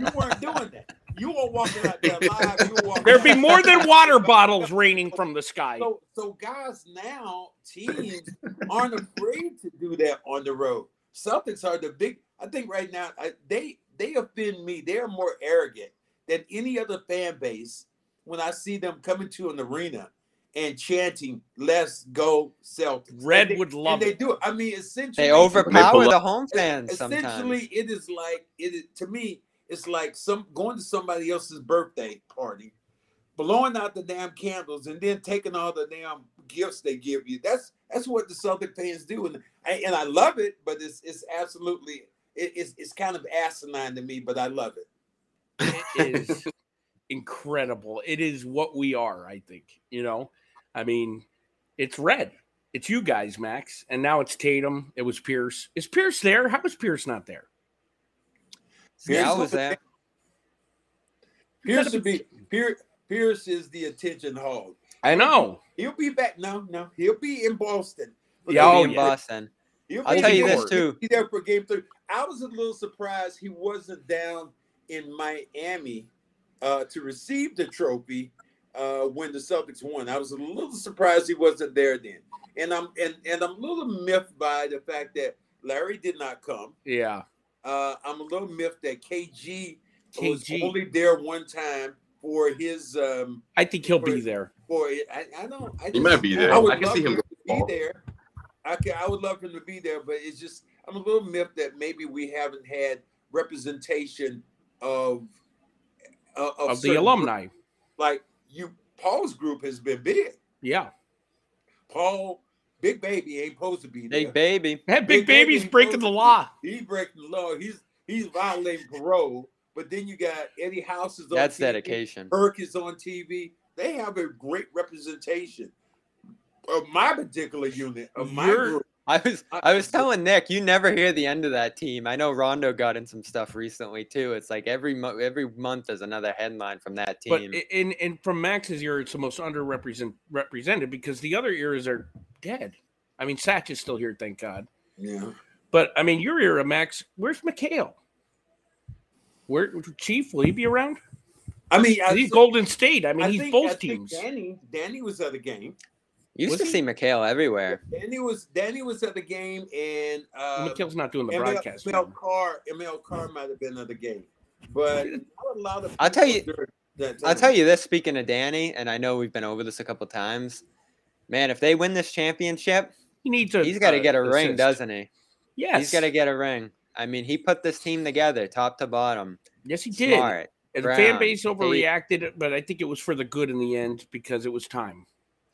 You weren't doing that. You were walking out there live. You were There'd be more than water bottles raining from the sky. So, so guys now, teams aren't afraid to do that on the road. Celtics are the big. I think right now I, they they offend me. They're more arrogant than any other fan base. When I see them coming to an arena and chanting "Let's go Celtics," Red And they- would love and they do it. I mean, essentially, They overpower the home fans sometimes. essentially it is like it is to me it's like some going to somebody else's birthday party blowing out the damn candles and then taking all the damn gifts they give you that's that's what the celtic fans do and I, and I love it but it's it's absolutely it, it's, it's kind of asinine to me but I love it It is incredible. It is what we are, I think. You know, I mean, it's red. It's you guys, Max. And now it's Tatum. It was Pierce. Is Pierce there? How is Pierce not there? Yeah, I was there. Pierce would be Pierce, Pierce is the attention hog I know. he'll be back no no he'll be in Boston Yeah, in yeah. Boston. He'll I'll tell you this, too. Be there for game three. I was a little surprised he wasn't down in Miami uh, to receive the trophy uh, when the Celtics won. I was a little surprised he wasn't there then, and I'm and and I'm a little miffed by the fact that Larry did not come. Yeah. Uh, I'm a little miffed that KG, was only there one time for his um I think he'll be there. for it. I, I don't. I He might be there. I would I can love see him to be there. I can, I would love him to be there, but it's just I'm a little miffed that maybe we haven't had representation of uh, of, Of the alumni. group. Like you, Paul's group has been big. Yeah. Paul, Big Baby ain't supposed to be there. Big baby. That Big big baby's ain't breaking the law. He's breaking the law. He's he's violating parole. But then you got Eddie House is on That's TV. dedication. Perk is on TV. They have a great representation of my particular unit of my You're- group. I was I- I was telling Nick, you never hear the end of that team. I know Rondo got in some stuff recently too. It's like every mo- every month there's another headline from that team. But in in from Max's era, it's the most underrepresented represented because the other eras are dead. I mean, Satch is still here, thank God. Yeah. But I mean, your era, Max. Where's McHale? Where Chief? Will he be around? I mean, I, He's think- Golden State. I mean, I he's think- both I think teams. Danny, Danny was at the game. Used was to he? see McHale everywhere. Danny was Danny was at the game, and uh, McHale's not doing the ML, broadcast. ML Carr, ML Carr might have been at the game, but not a lot of. I'll tell you- during That I'll tell you this. Speaking of Danny, and I know we've been over this a couple times. Man, if they win this championship, He needs a. he's got to uh, get a ring, doesn't he? Yes, He's got to get a ring. I mean, he put this team together, top to bottom. Yes, he did. Smart. And the fan base Tate. overreacted, but I think it was for the good in the end because it was time.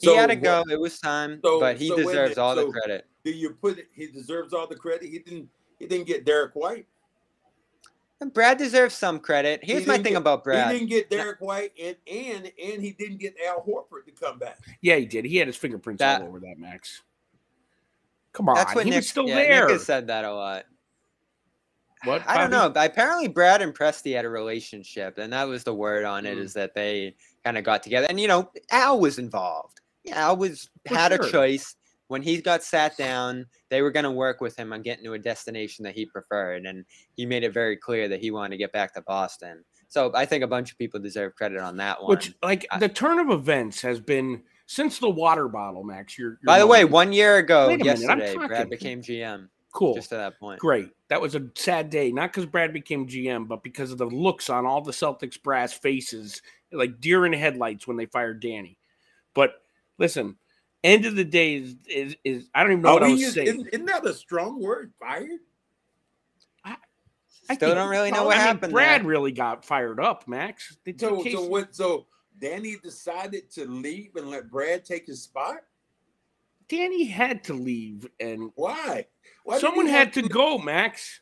So he had to go. It was time, so- but he so deserves minute, all the credit. Do you put it? He deserves all the credit. He didn't. He didn't get Derrick White. And Brad deserves some credit. He Here's my thing get- about Brad. He didn't get Derrick White, and and and he didn't get Al Horford to come back. Yeah, he did. He had his fingerprints That- all over that, Max. Come on, That's what he Nick was still yeah, there. Nick has said that a lot. What? I don't know. Apparently, Brad and Presti had a relationship, and that was the word on it. Mm. Is that they kind of got together, and you know, Al was involved. Yeah, I was For had sure. a choice when he got sat down. They were going to work with him on getting to a destination that he preferred, and he made it very clear that he wanted to get back to Boston. So I think a bunch of people deserve credit on that one. Which, like, I- the turn of events has been since the water bottle, Max. You're, you're By the way, one year ago a minute, yesterday, Brad became GM. cool, Just to that point. great. That was a sad day, not because Brad became GM, but because of the looks on all the Celtics brass faces, like deer in headlights when they fired Danny. But listen, end of the day is is, is I don't even know Are what I we was use- saying. isn't, isn't that a strong word? Fired? I Still don't really know what I mean, happened Brad there. really got fired up, Max. They So took so what? So Danny decided to leave and let Brad take his spot. Danny had to leave, and Why? Why someone had have to go, Max.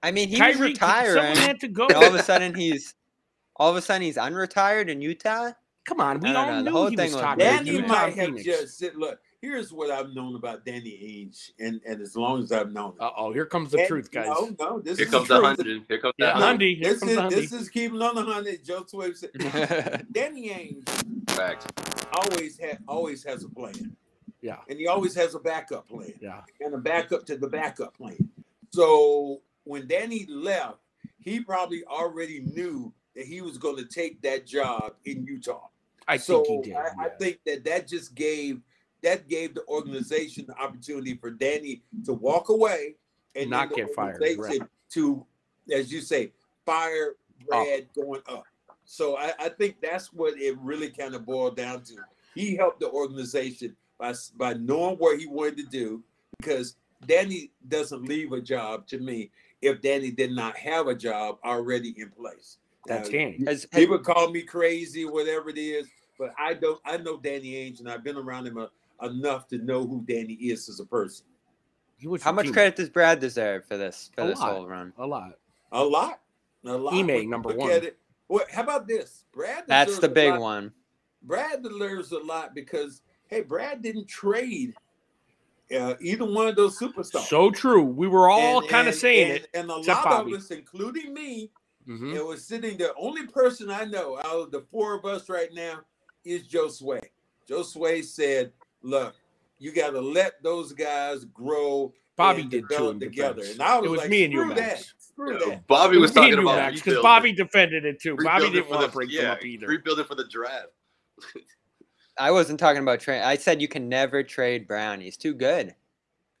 I mean, he was Kyrie, retiring. someone had to go. and all of a sudden he's all of a sudden he's unretired in Utah. Come on, we I don't all know, the knew he was was talking Danny might have Phoenix. just said, "Look, here's what I've known about Danny Ainge, and and as long as I've known him." Uh oh, here comes the And- truth, guys. No, no, this Here is comes the the truth. hundred. Here comes Yeah, the No, hundred. Here This comes is the Hundy. this is keeping on the hundred. Joe Swift said Danny Ainge Facts. always had always has a plan, Yeah, and he always has a backup plan. yeah. and a backup to the backup plan. So when Danny left, he probably already knew that he was going to take that job in Utah. I so think he did. I, I think that that just gave that gave the organization the opportunity for Danny to walk away and Not get fired, right. To, as you say, fire oh. Brad going up. So I, I think that's what it really kind of boiled down to. He helped the organization by by knowing what he wanted to do because Danny doesn't leave a job to me if Danny did not have a job already in place. That's Now, Danny. Has- has- People call me crazy, whatever it is, but I don't. I know Danny Ainge, and I've been around him a, enough to know who Danny is as a person. He was how much team. credit does Brad deserve for this for A this lot. whole run? A lot. A lot, a lot. Ime, Look- number look one. at it. What? How about this? Brad. That's the big lot- one. Brad deserves a lot because hey, Brad didn't trade uh, either one of those superstars. So true. We were all kind of saying and, it. and a except lot Bobby. of us, including me, Mhm. it was sitting. The only person I know out of the four of us right now is Joe Sway. Joe Sway said, "Look, you got to let those guys grow." Bobby and did too. in together. defense. And I was it was like, me and you, "Screw that. Screw Yeah, that. Bobby It was me talking and you, about Max, because. Bobby defended it too. Bobby Rebuilding didn't want to the- break yeah, them up either. Rebuild it for the draft. I wasn't talking about trade. I said you can never trade Brown. He's too good.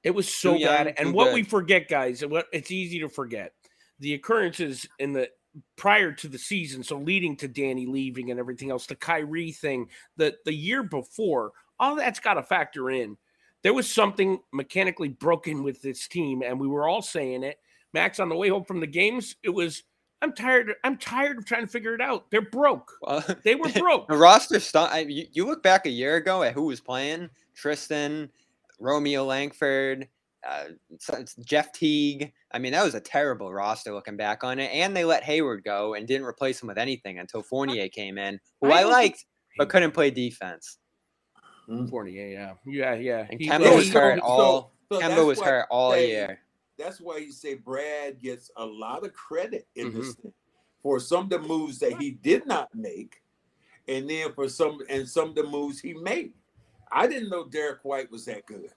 It was so young, bad. And what good. we forget, guys, and what it's easy to forget, the occurrences in the prior to the season, so leading to Danny leaving and everything else, the Kyrie thing, the the year before, all that's got to factor in there was something mechanically broken with this team, and we were all saying it. Max, on the way home from the games, it was I'm tired. I'm tired of trying to figure it out. They're broke. Well, They were broke. the roster stunt. I, you, you look back a year ago at who was playing: Tristan, Romeo Langford, uh, Jeff Teague. I mean, that was a terrible roster looking back on it. And they let Hayward go and didn't replace him with anything until Fournier came in, who I I, liked but couldn't play defense. Fournier, yeah, yeah, yeah. And He Kemba was he- hurt so- all. so Kemba was why hurt all they- year. That's why you say Brad gets a lot of credit in this Mm-hmm. thing for some of the moves that he did not make, and then for some and some of the moves he made. I didn't know Derrick White was that good.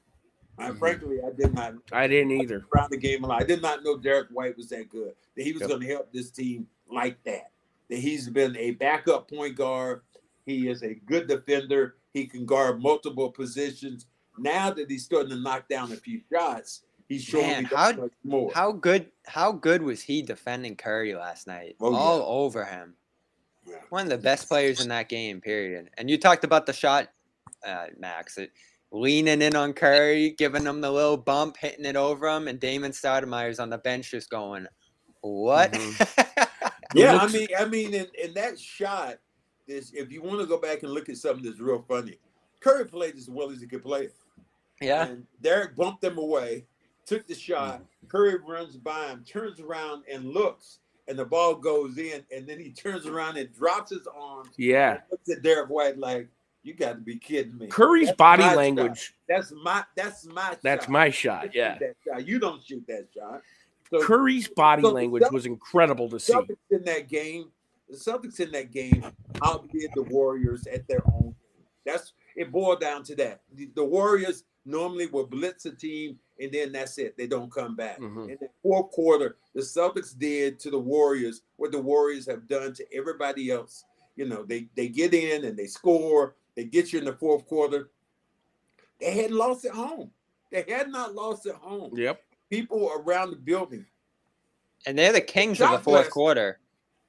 I, Mhm. frankly, I did not. I didn't either. around the game a lot. I did not know Derrick White was that good. That he was Yep. going to help this team like that. That he's been a backup point guard. He is a good defender. He can guard multiple positions. Now that he's starting to knock down a few shots, he's showing Man, how- much more. How good? How good was he defending Curry last night? Oh, yeah. all over him. Yeah. One of the best players in that game. Period. And you talked about the shot, uh, Max. It, leaning in on Curry, giving him the little bump, hitting it over him, and Damon Stoudamire's on the bench just going, "What?" Mm-hmm. Yeah, looks- I mean, I mean, in, in that shot, is if you want to go back and look at something that's real funny, Curry played as well as he could play yeah. And Derrick bumped him away, took the shot. Mm-hmm. Curry runs by him, turns around and looks, and the ball goes in. And then he turns around and drops his arms. Yeah, and looks at Derrick White like, "You got to be kidding me." Curry's That's body my shot. language. That's my. That's my. That's shot. my shot. Yeah, shot. You don't shoot that shot. So Curry's body so language Celt- was incredible to see. Celtics in that game, the Celtics in that game outdid the Warriors at their own game. That's it boiled down to that. The, the Warriors normally will blitz a team and then that's it. They don't come back. Mhm. In the fourth quarter, the Celtics did to the Warriors what the Warriors have done to everybody else. You know, they they get in and they score, they get you in the fourth quarter. They had lost at home. They had not lost at home. Yep. People around the building And they're the kings of the fourth blast. quarter.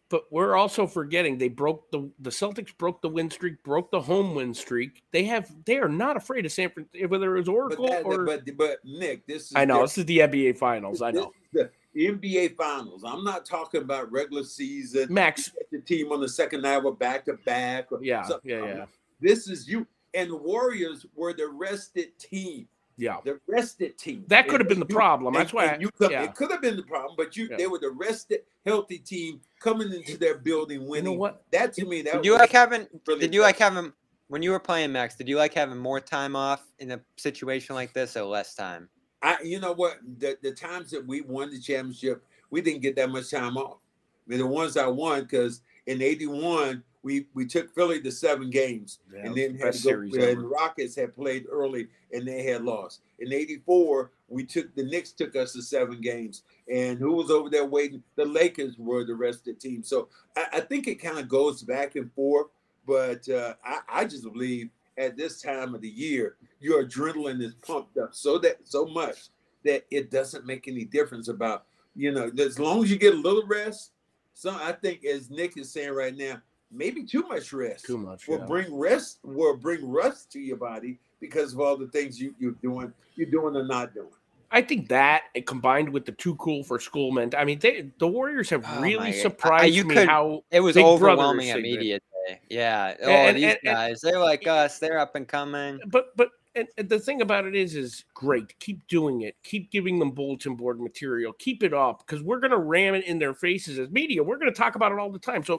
But we're also forgetting they broke the the Celtics broke the win streak, broke the home win streak. They have they are not afraid of San Francisco, whether it was But, Oracle that, or but but Nick, this is I know different. this is the NBA Finals. I know, the NBA Finals. I'm not talking about regular season. Max. Get the team on the second night or back to back. or Yeah, something. yeah, yeah, This is you. And the Warriors were the rested team. yeah. The rested team. That could have been the you- problem. That's and- why. and you come, yeah. it could have been the problem, but you Yeah. they were the rested, healthy team coming into their building winning. You winning. know what? That to me, that Did you like having? really Did you like impressive. having when you were playing Max? Did you like having more time off in a situation like this or less time? I, you know what? The the times that we won the championship, we didn't get that much time off. I mean, the ones I won, because in '81 we we took Philly to seven games, Yeah, and then had the to go, the Rockets had played early and they had lost. In '84, we took the Knicks took us to seven games, and who was over there waiting? The Lakers were the rest of the team. So I, I think it kind of goes back and forth, but uh, I, I just believe at this time of the year, your adrenaline is pumped up so that so much that it doesn't make any difference about you know as long as you get a little rest. So I think as Nick is saying right now, maybe too much rest Too much. will yeah. bring rest will bring rust to your body because of all the things you, you're doing, you're doing or not doing. I think that combined with the too cool for school meant. I mean, they, the Warriors have Oh my really God. I- surprised you me could- how It was Big overwhelming at media day. Yeah. Oh, And- these and- and- guys, they're like us. They're up and coming. but but and, and the thing about it is is great keep doing it keep giving them bulletin board material keep it up because we're going to ram it in their faces as media we're going to talk about it all the time so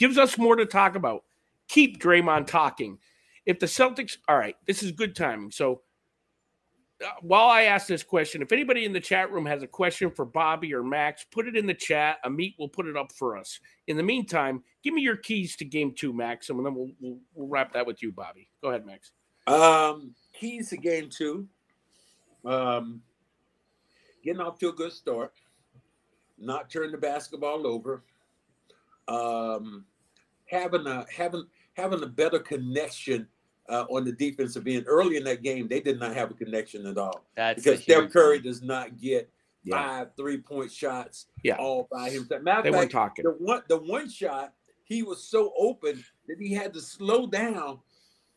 gives us more to talk about keep Draymond talking if the Celtics all right this is good timing so uh, while I ask this question, if anybody in the chat room has a question for Bobby or Max, put it in the chat. Amit will put it up for us. In the meantime, give me your keys to game two, Max, and then we'll, we'll, we'll wrap that with you, Bobby. Go ahead, Max. Um, keys to game two. Um, getting off to a good start, not turning the basketball over. Um, having a having having a better connection uh, on the defensive end. Early in that game, they did not have a connection at all That's because Steph Curry one. does not get Yeah. five three point shots Yeah. all by himself. Matter They of weren't talking. the one the one shot he was so open that he had to slow down,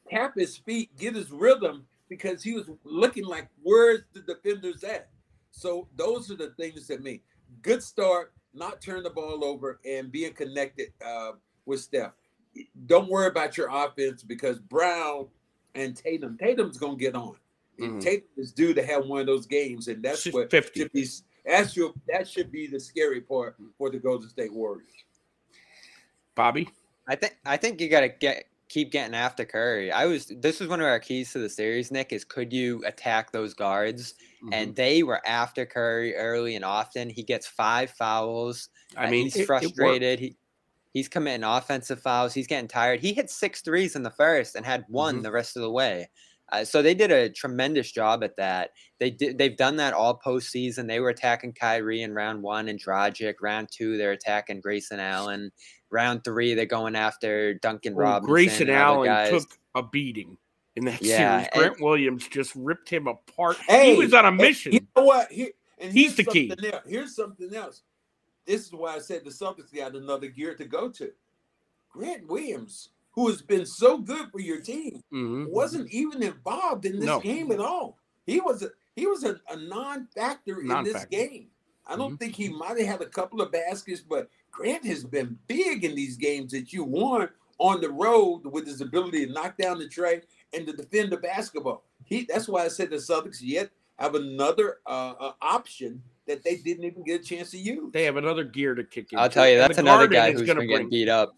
tap his feet, get his rhythm because he was looking like, where's the defenders at? So those are the things that mean good start, not turn the ball over, and being connected uh, with Steph. Don't worry about your offense because Brown and Tatum, Tatum's gonna get on. Mhm. Tatum is due to have one of those games, and that's She's what 50. should be. That's your, that should be the scary part for the Golden State Warriors. Bobby. I think I think you got to get keep getting after Curry. I was this was one of our keys to the series. Nick is could you attack those guards? Mm-hmm. And they were after Curry early and often. He gets five fouls. I mean, he's it- it frustrated. he he's committing offensive fouls. He's getting tired. He hit six threes in the first and had one Mhm. the rest of the way. Uh, so they did a tremendous job at that. They did. They've done that all postseason. They were attacking Kyrie in round one and Dragic. Round two, they're attacking Grayson Allen. Round three, they're going after Duncan Well, Robinson. Grayson and Allen guys. took a beating in that Yeah, series. and- Grant Williams just ripped him apart. Hey, he was on a mission. You know what? Here, and He's the key. Else. Here's something else. This is why I said the Celtics got another gear to go to. Grant Williams, who has been so good for your team, Mhm. wasn't even involved in this No. game at all. He was a he was a, a non-factor in this Non-factor. game. I don't Mhm. think he might have had a couple of baskets, but Grant has been big in these games that you won on the road with his ability to knock down the tray and to defend the basketball. He that's why I said the Celtics yet have another uh, uh, option that they didn't even get a chance to use. They have another gear to kick in. I'll tell you, that's another guy is who's gonna been getting bring- beat up.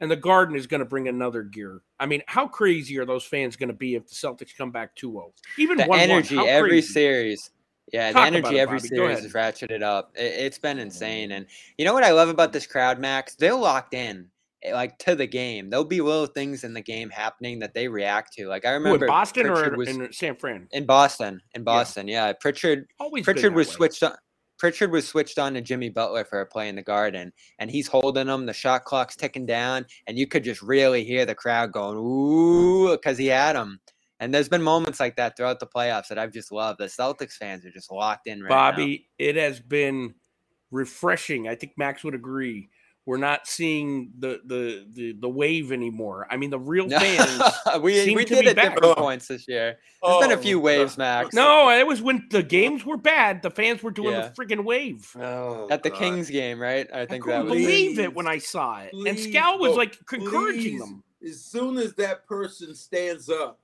And the Garden is going to bring another gear. I mean, how crazy are those fans going to be if the Celtics come back 2-0? Even the 1-1, energy how every crazy? series. Yeah, Talk the energy it, every Bobby. Series is ratcheted up. It, it's been insane, and you know what I love about this crowd, Max? They're locked in, Eh, like to the game. There'll be little things in the game happening that they react to. Like I remember Boston Pritchard or was in San Fran? in Boston. In Boston, yeah. Pritchard Always Pritchard was way. switched on. Pritchard was switched on to Jimmy Butler for a play in the Garden, and he's holding him. The shot clock's ticking down, and you could just really hear the crowd going "ooh" because he had him. And there's been moments like that throughout the playoffs that I've just loved. The Celtics fans are just locked in right now. Bobby, it has been refreshing. I think Max would agree. We're not seeing the the the, the wave anymore. I mean, the real fans. we seem we to did be at back. different points this year. There's been a Oh, few waves, Max. no, it was when the games were bad. The fans were doing Yeah. the freaking wave. Oh, At the God. Kings game, right? I think I think couldn't that was. believe it. it when I saw it. and Please, Scal was oh, like encouraging please. them. As soon as that person stands up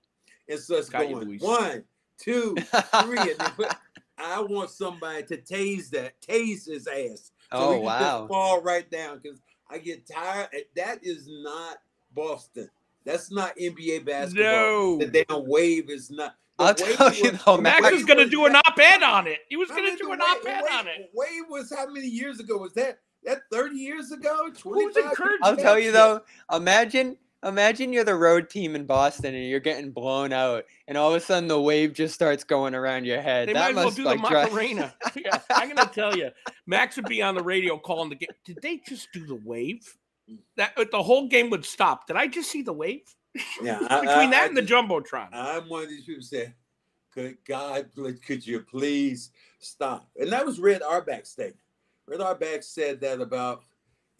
and starts Got going Luis. one, two, three, and they put, I want somebody to tase that, tase his ass. So Oh, he can wow. Just fall right down because I get tired. Eh, that is not Boston. That's not NBA basketball. No. The damn wave is not. the I'll wave tell you was- though, Max Max was going to do an op-ed on it. He was going to do an wave- op-ed wave- on it. Wave was how many years ago? Was that that 30 years ago? 25 Who's encouraging I'll tell you though, imagine imagine you're the road team in Boston and you're getting blown out, and all of a sudden the wave just starts going around your head. They that might as well must do like the drive- Macarena. yeah, I'm going to tell you, Max would be on the radio calling the game. Did they just do the wave? That uh, the whole game would stop. Did I just see the wave Yeah, between I- that I and the just- jumbotron? I'm one of these people who say, "Could God, could you please stop?" And that was Red Auerbach's statement. Red Auerbach said that about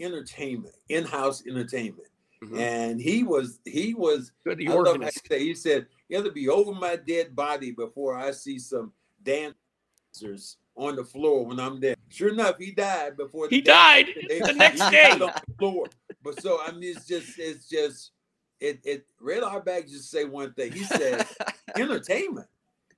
entertainment, in-house entertainment, Mhm. and he was he was. Good, I love how he said, he said, "You have to be over my dead body before I see some dancers on the floor when I'm there." Sure enough, he died before He died they- the next day. on the floor. But so I mean, it's just it's just it it Red Auerbach just say one thing. He said entertainment.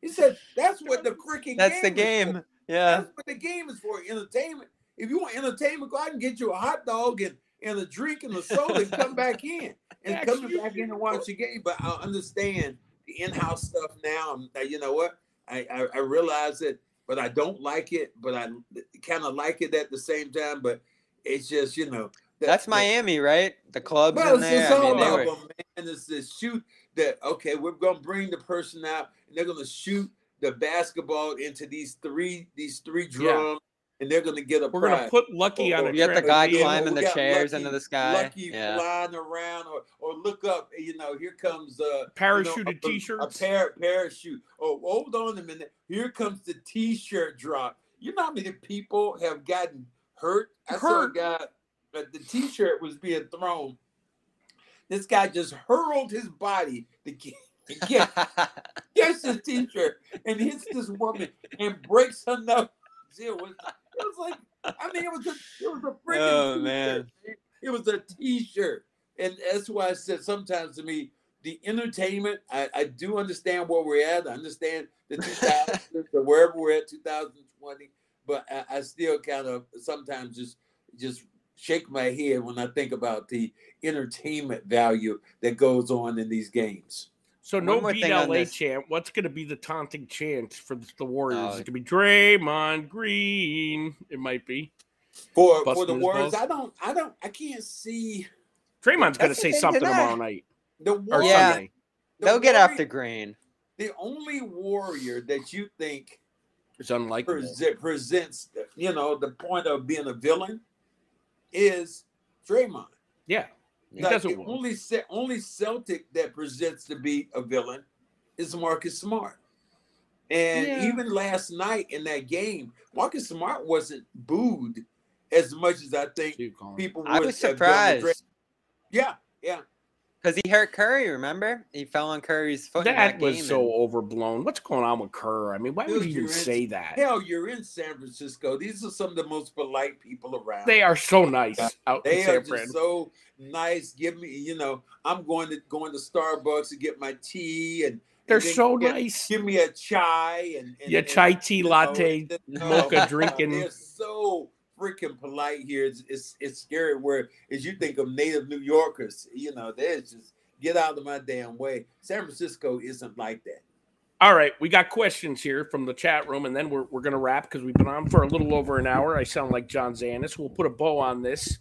He said that's what the cricket That's the game. is for. game. Yeah. That's what the game is for. Entertainment. If you want entertainment, go out and get you a hot dog and, and a drink and a soda and come back in. And Max, coming you- back in and watch the game. But I understand the in-house stuff now. I'm- uh, You know what? I, I, I realize it, but I don't like it. But I kind of like it at the same time. But it's just, you know. the- That's the- Miami, right? The clubs well, in it's, there. it's I mean, of were- them, man. It's the shoot that okay, we're gonna bring the person out, and they're gonna shoot the basketball into these three these three Yeah. drums, and they're gonna get a We're gonna put Lucky Or- on or a You got the guy Yeah, climbing the chairs Lucky- into the sky. Lucky Yeah. flying around, or or look up, you know, here comes uh you know, Parachuted a- a- t-shirts. a par- parachute. Oh, hold on a minute. Here comes the t-shirt drop. You know how many people have gotten hurt? I saw a Hurt. guy that the t-shirt was being thrown. This guy just hurled his body to get Yeah, gets his t-shirt and hits this woman and breaks her nose. It was, like, I mean, it was a, it was a freaking Oh, t-shirt. man. It was a t-shirt, and that's why I said sometimes to me, the entertainment. I, I do understand where we're at. I understand the 2000s, or wherever we're at, 2020. But I, I still kind of sometimes just just shake my head when I think about the entertainment value that goes on in these games. So no more beat thing LA chant. What's going to be the taunting chant for the Warriors? Uh, it's going to be Draymond Green. It might be. For for the Warriors, balls. I don't I don't I can't see Draymond's going to say something tonight. tomorrow night the or Warriors. Yeah. Sunday. the They'll get Warrior- after Green. The only warrior that you think It's unlikely. present, presents, you know, the point of being a villain is Draymond. Yeah, he Like, doesn't the win. only Ce- only Celtic that presents to be a villain is Marcus Smart. And Yeah. even last night in that game, Marcus Smart wasn't booed as much as I think people would. I was have done surprised Yeah, yeah. Because he hurt Curry. Remember, he fell on Curry's foot. in That that was game so and- overblown. What's going on with Kerr? I mean, why would Dude, you even in- say that? Hell, you're in San Francisco. These are some of the most polite people around. They are so nice out They in are San just Fran. so nice. Give me, you know, I'm going to going to Starbucks to get my tea, and They're and so get- nice. Give me a chai and, and Yeah, and, chai tea you know, latte, and then, mocha drinking. They're so freaking polite here. It's, it's it's scary. Where as you think of native New Yorkers, you know, they're just get out of my damn way. San Francisco isn't like that. All right, we got questions here from the chat room, and then we're, we're going to wrap because we've been on for a little over an hour. I sound like John Zanis. We'll put a bow on this,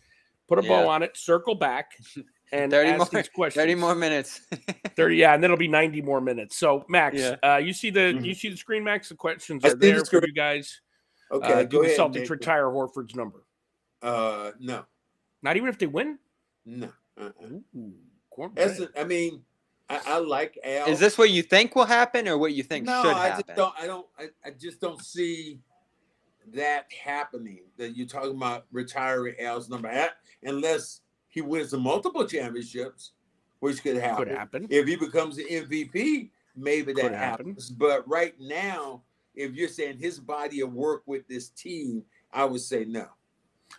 put a bow on it, circle back, and 30 ask more- these questions. Thirty more minutes. 30, yeah, and then it'll be 90 more minutes. So, Max, Yeah. uh, you see the Mhm. you see the screen, Max? The questions are see the there for you guys. Okay, uh, go do the ahead. Celtics Nathan. retire Horford's number? Uh, no, Not even if they win. no. Uh-uh. Ooh, cornbread. That's a- I mean, I, I like Al. Is this what you think will happen, or what you think no, should I just don't. I don't. I, I just don't see that happening. That you're talking about retiring Al's number, I- unless he wins the multiple championships, which could happen. Could happen. If he becomes the MVP, maybe that Could happen. happens. But right now, if you're saying his body of work with this team, I would say no.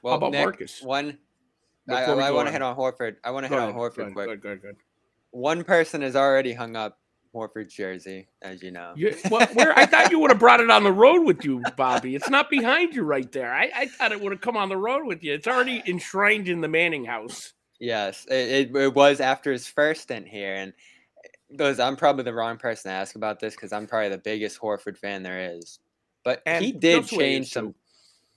well, about Nick, Marcus? One. I, Before we I want to on. hit on Horford. I want to Go hit ahead, on Horford go ahead, quick. go ahead, go ahead, go ahead. One person has already hung up Horford's jersey, as you know. You, well, where I thought you would have brought it on the road with you, Bobby. It's not behind you right there. I, I thought it would have come on the road with you. It's already enshrined in the Manning house. Yes, it, it, it was after his first stint here, and those I'm probably the wrong person to ask about this because I'm probably the biggest Horford fan there is. But And he did Josue is change too. some.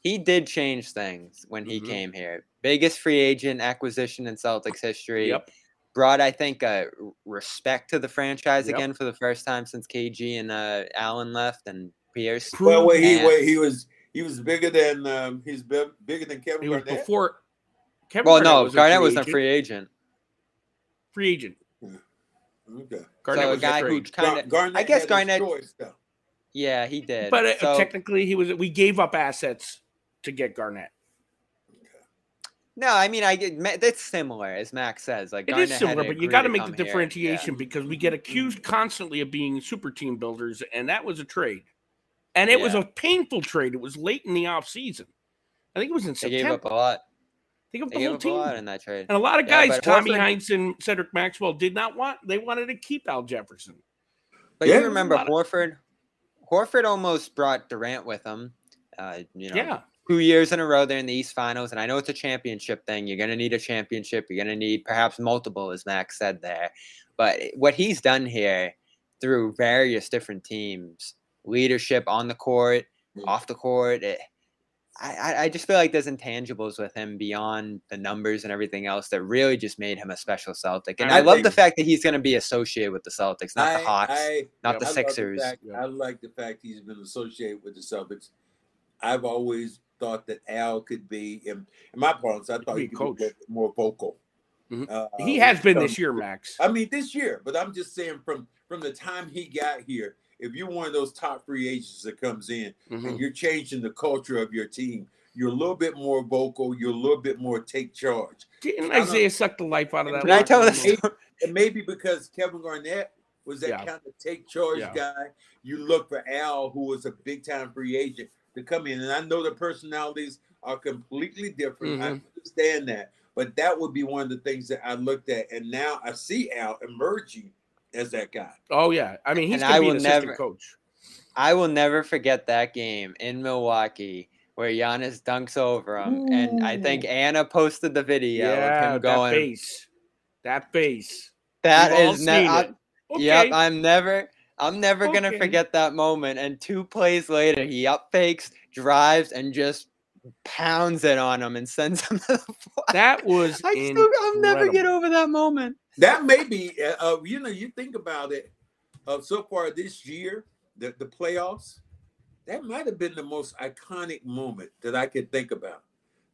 He did change things when he Mhm. came here. Biggest free agent acquisition in Celtics history. Yep. Brought, I think, a r- respect to the franchise Yep. again for the first time since KG and uh, Allen left and Pierce. Well, wait, he wait, he was he was bigger than um, he's big, bigger than Kevin It was Garnett. before. Kevin Well, Garnett no, was Garnett free wasn't a free agent. Free agent. Okay. Garnett so a guy who kind of, Garnett I guess had his Garnett, choice, yeah, he did. But uh, So- technically, he was. We gave up assets to get Garnett. No, I mean, I get Ma- that's similar as Max says. Like It Garnett is similar, but you got to to make the come here. differentiation because we get accused constantly of being super team builders, and that was a trade, and it was a painful trade. It was late in the off season. I think it was in They gave up a lot. Think of They the gave whole up a team. in that trade. And a lot of Yeah, guys, but Tommy Horford- Heinz and Cedric Maxwell, did not want. They wanted to keep Al Jefferson. But Yeah, you remember lot of- Horford? Horford almost brought Durant with him. Uh, you know, Yeah, two years in a row they're in the East Finals, and I know it's a championship thing. You're going to need a championship. You're going to need perhaps multiple, as Max said there. But what he's done here through various different teams, leadership on the court, Mm. off the court, it, I, I- I just feel like there's intangibles with him beyond the numbers and everything else that really just made him a special Celtic. And I I, love the fact that he's going to be associated with the Celtics, not the Hawks. I- not the I love Sixers. fact- Yeah. I like the fact he's been associated with the Celtics. I've always thought that Al could be, in, in my parlance, I thought be he a could coach. be more vocal. Mhm. Uh, he has been comes this year, Max. I mean, this year, but I'm just saying from from the time he got here, if you're one of those top free agents that comes in Mhm. and you're changing the culture of your team, you're a little bit more vocal. You're a little bit more take charge. Didn't I don't- Isaiah suck the life out of that? Can I tell room, this? And maybe because Kevin Garnett was that Yeah. kind of take charge Yeah. guy. You look for Al, who was a big time free agent, to come in. And I know the personalities are completely different. I Mhm. understand that. But that would be one of the things that I looked at. And now I see Al emerging as that guy. Oh yeah, I mean he's And I to be an will never- coach. I will never forget that game in Milwaukee where Giannis dunks over him, and I think Anna posted the video Yeah, of him that going. base, that base. That We've is never. Okay. Yep, I'm never. I'm never gonna forget that moment. And two plays later, he up fakes, drives, and just pounds it on him and sends him to the floor. that was I still, I'll never get over that moment. That may be, uh, uh, you know, you think about it. Uh, so far this year, the the playoffs, that might have been the most iconic moment that I could think about.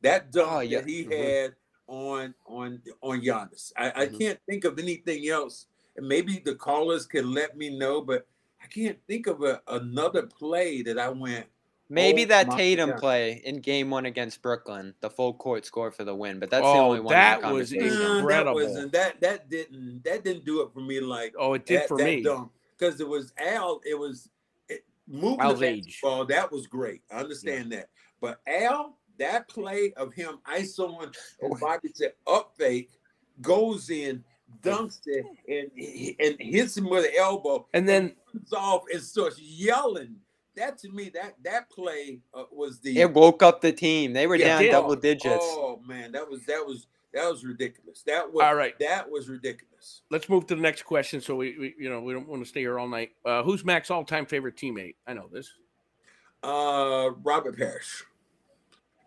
That dunk Oh, yeah. that he Mhm. had on on on Giannis. I, I Mhm. can't think of anything else. And maybe the callers can let me know, but I can't think of a, another play that I went. Maybe Oh that Tatum God. play in Game One against Brooklyn, the full court score for the win. But that's the Oh, only one. that was conversation. "Nah, that incredible. that that didn't that didn't do it for me like Oh, it did that, for that me. because it was Al. It was it, moving Al's the age. basketball. That was great. I understand that. But Al, that play of him isoing and oh. Bobby said up fake, goes in, dunks it, and and hits him with the elbow, And then runs off and starts yelling. That to me, that that play uh, was the It woke up the team. They were Yeah, down double digits. Oh man, that was that was that was ridiculous. That was All right. That was ridiculous. let's move to the next question. So we, we you know, we don't want to stay here all night. Uh, who's Mac's all-time favorite teammate? I know this. Uh, Robert Parish.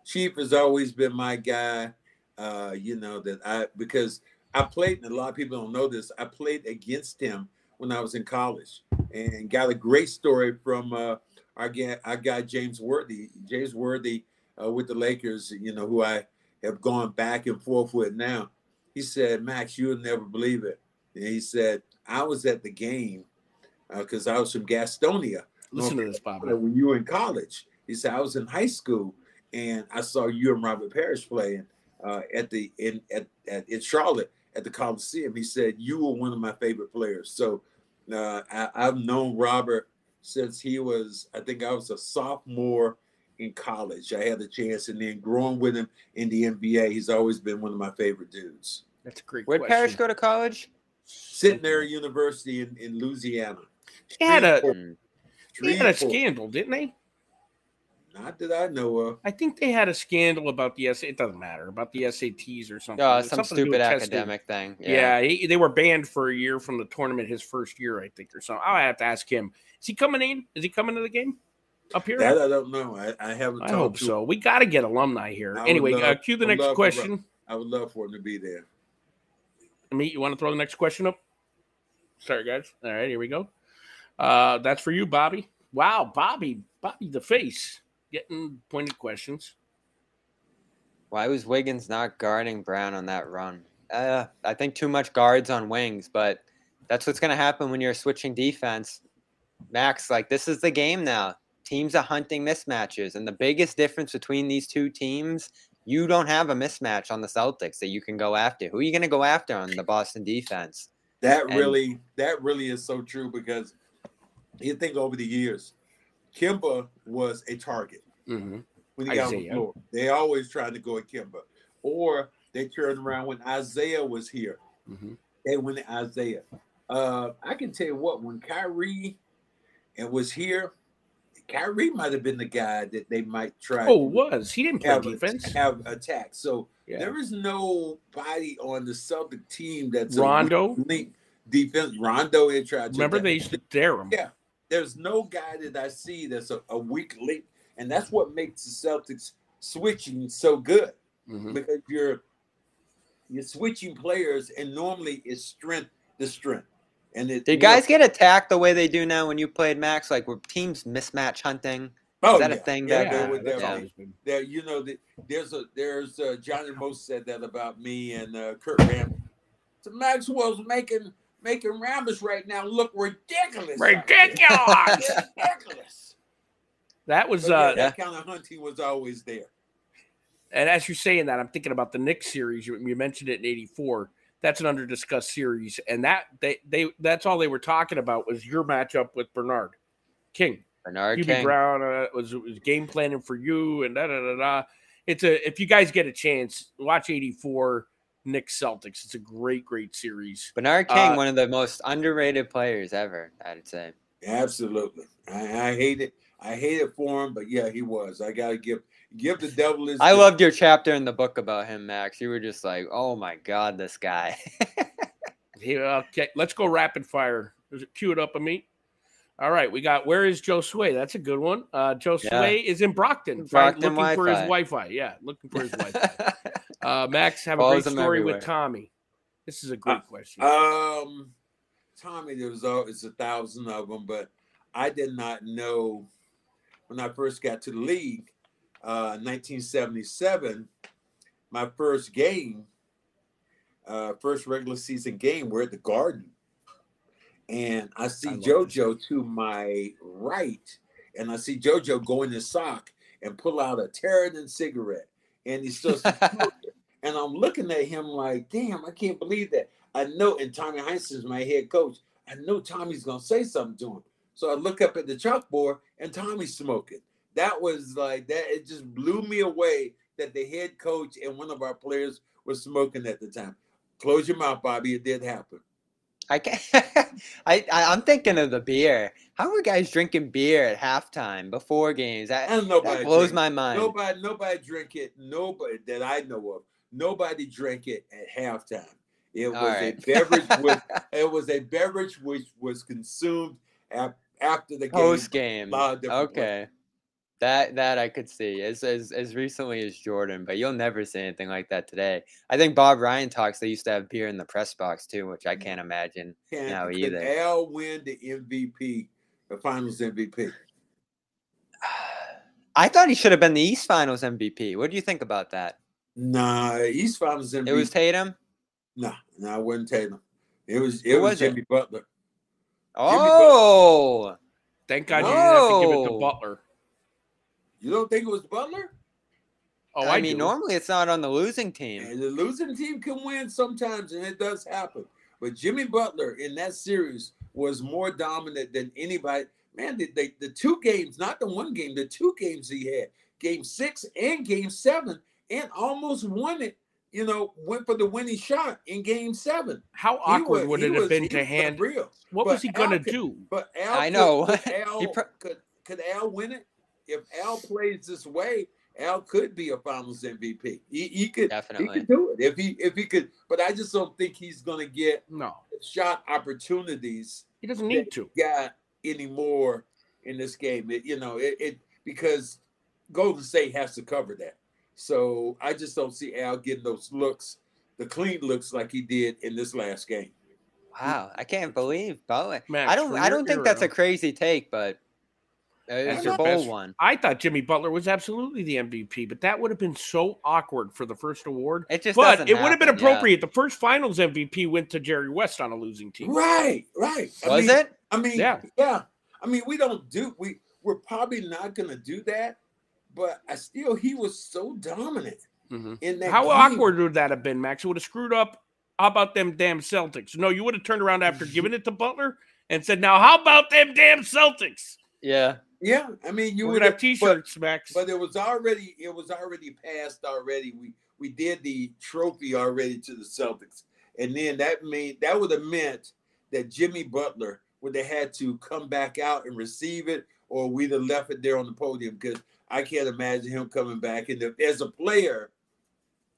Chief has always been my guy. Uh, you know that I because I played, and a lot of people don't know this. I played against him when I was in college, and got a great story from uh, our our guy James Worthy. James Worthy uh, with the Lakers. You know who I have gone back and forth with now. He said, "Max, you'll never believe it." And he said, "I was at the game because I was from Gastonia." Listen to this, Bobby. when you were in college. He said, I was in high school and I saw you and Robert Parish playing uh, at the in at, at in Charlotte at the Coliseum. He said you were one of my favorite players. So uh, I, I've known Robert since he was, I think I was a sophomore in college. I had the chance, and then growing with him in the NBA, he's always been one of my favorite dudes. That's a great Where'd question. Parish go to college? Centenary University in, in Louisiana. They had a they had a scandal, didn't they? Not that I know of. I think they had a scandal about the S. It doesn't matter about the SATs or something. Oh, some something stupid with testing. academic thing. Yeah, he, they were banned for a year from the tournament. His first year, I think, or something. I'll have to ask him. Is he coming in? Is he coming to the game up here? That I don't know. I, I haven't I talked hope to so. We got to get alumni here. I Anyway, love- uh, cue the I next love for question. I would love for him to be there. Meet, you want to throw the next question up? Sorry, guys. All right, here we go. Uh, that's for you, Bobby. Wow, Bobby, Bobby the face, getting pointed questions. Why was Wiggins not guarding Brown on that run? Uh, I think too much guards on wings, but that's what's going to happen when you're switching defense. Max, like this is the game now. Teams are hunting mismatches, and the biggest difference between these two teams, you don't have a mismatch on the Celtics that you can go after. Who are you going to go after on the Boston defense? That And- really, that really is so true because you think over the years, Kemba was a target Mm-hmm. when he got on the Isaiah. floor. They always tried to go at Kemba, or they turned around when Isaiah was here. Mm-hmm. They went at Isaiah. Uh, I can tell you what, when Kyrie and was here, Kyrie might have been the guy that they might try. Oh, was he didn't play have, defense? have attack. So Yeah. there is nobody on the Celtic team that's a Rondo. link defense. Rondo had tried. Remember attack. they used to dare him. Yeah. There's no guy that I see that's a, a weak link, and that's what makes the Celtics switching so good Mhm. because you're you're switching players, and normally it's strength to strength. And it, Did you know- guys get attacked the way they do now when you played Max? Like were teams mismatch hunting? Oh, that a thing Yeah, back there then? was- there Yeah. there, you know, the, there's a there's uh, Johnny Most said that about me and uh, Kurt Rambis. So Maxwell's making making Rambis right now look ridiculous. Ridiculous. ridiculous. That was yeah, uh, that kind of hunting was always there. and as you're saying that, I'm thinking about the Knicks series. You, you mentioned it in '84. That's an under discussed series, and that they they that's all they were talking about was your matchup with Bernard King. Bernard Hubie King. Brown uh, was was game planning for you, and da da da da. It's a if you guys get a chance, watch eighty four Knicks Celtics. It's a great great series. Bernard King, Uh, one of the most underrated players ever, I'd say. Absolutely. I, I hate it. I hate it for him, but yeah, he was. I gotta give give the devil his. I due. loved your chapter in the book about him, Max. You were just like, "Oh my god, this guy." Here, okay, let's go rapid fire. Is it queued up, Amit? All right, we got where is Joe Sway? That's a good one. Uh, Joe Yeah. Sway is in Brockton, find- Brockton looking for his Wi-Fi. Wi-Fi. Yeah, looking for his Wi-Fi. Uh, Max, have a Follows great story everywhere. with Tommy. This is a great question. Um, Tommy, there was all it's a thousand of them, but I did not know when I first got to the league, uh, 1977. My first game, uh, first regular season game, we're at the Garden, and I see I JoJo to my right, and I see JoJo go in his sock and pull out a Tareyton cigarette, and he's still smoking. And I'm looking at him like, damn, I can't believe that. I know, and Tommy Heinz is my head coach. I know Tommy's gonna say something to him. So I look up at the chalkboard and Tommy's smoking. That was like that, it just blew me away that the head coach and one of our players was smoking at the time. Close your mouth, Bobby. It did happen. I can't. I, I I'm thinking of the beer. How are guys drinking beer at halftime before games? That, And nobody that blows drink- my mind. Nobody, nobody drink it. Nobody that I know of. Nobody drank it at halftime. It was All right. a beverage. With, it was a beverage which was consumed ap- after the game. Post game. ways. Okay. That that I could see as, as as recently as Jordan, but you'll never see anything like that today. I think Bob Ryan talks. They used to have beer in the press box too, which I mm. can't imagine. Can, No, could either. Al win the MVP, the Finals MVP? I thought he should have been the East Finals MVP. What do you think about that? Nah, East Finals MVP. It was Tatum. nah, nah, it wasn't Tatum. It was it Who was, was it? Jimmy Butler. Oh, Thank God you didn't have to give it to Butler. You don't think it was Butler? Oh, I, I, mean, do. normally it's not on the losing team. And the losing team can win sometimes, and it does happen. But Jimmy Butler in that series was more dominant than anybody. Man, the, the, the two games, not the one game, the two games he had, game six and game seven, and almost won it. You know, went for the winning shot in game seven. How He awkward was- would he it have was- been to hand? Real. What but was he gonna do? But Al, I know. Could, Al, He pro- could, could Al win it? If Al plays this way, Al could be a Finals MVP. He, he could. He Definitely. could do it if he if he could. But I just don't think he's going to get No, shot opportunities he doesn't need to. got anymore in this game. It, you know, it, it because Golden State has to cover that. So I just don't see Al getting those looks, the clean looks like he did in this last game. Wow, I can't believe Butler. Max, I don't. I don't think that's a crazy take, but As it's your a bold best- one. I thought Jimmy Butler was absolutely the MVP, but that would have been so awkward for the first award. It just But doesn't it would have been happen, yeah. appropriate. The first Finals MVP went to Jerry West on a losing team. Right, right. I Was mean, it? I mean, Yeah. yeah. I mean, we don't do we we're probably not gonna do that, but I still he was so dominant Mhm. in that. How game. awkward would that have been, Max? It would have screwed up. How about them damn Celtics? No, you would have turned around after giving it to Butler and said, "Now, how about them damn Celtics?" Yeah. Yeah, I mean, you would have T-shirts, Max. but it was already it was already passed already. We we did the trophy already to the Celtics, and then that made that would have meant that Jimmy Butler would have had to come back out and receive it, or we'd have left it there on the podium because I can't imagine him coming back. And if, as a player,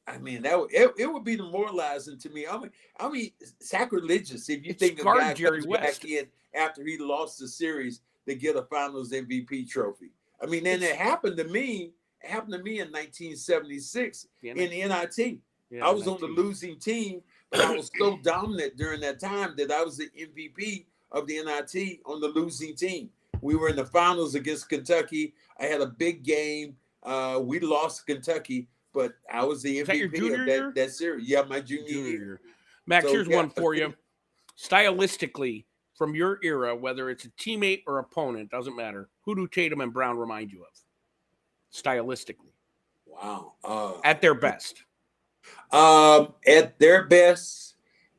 I mean that would, it, it would be demoralizing to me. I mean, I mean sacrilegious if you It's think guard guy Jerry comes West. back in after he lost the series to get a Finals MVP trophy. I mean, and it happened to me. It happened to me in 1976 Yeah, in the NIT. yeah, I was on the losing team, but I was so dominant during that time that I was the MVP of the NIT on the losing team. We were in the finals against Kentucky. I had a big game. Uh, we lost Kentucky, but I was the that MVP junior of year? that, that series. Yeah, my junior, Junior year. year. Max, So, here's yeah. one for you. Stylistically, from your era, whether it's a teammate or opponent, doesn't matter. Who do Tatum and Brown remind you of? Stylistically, Wow. Uh, at their best. Um, at their best,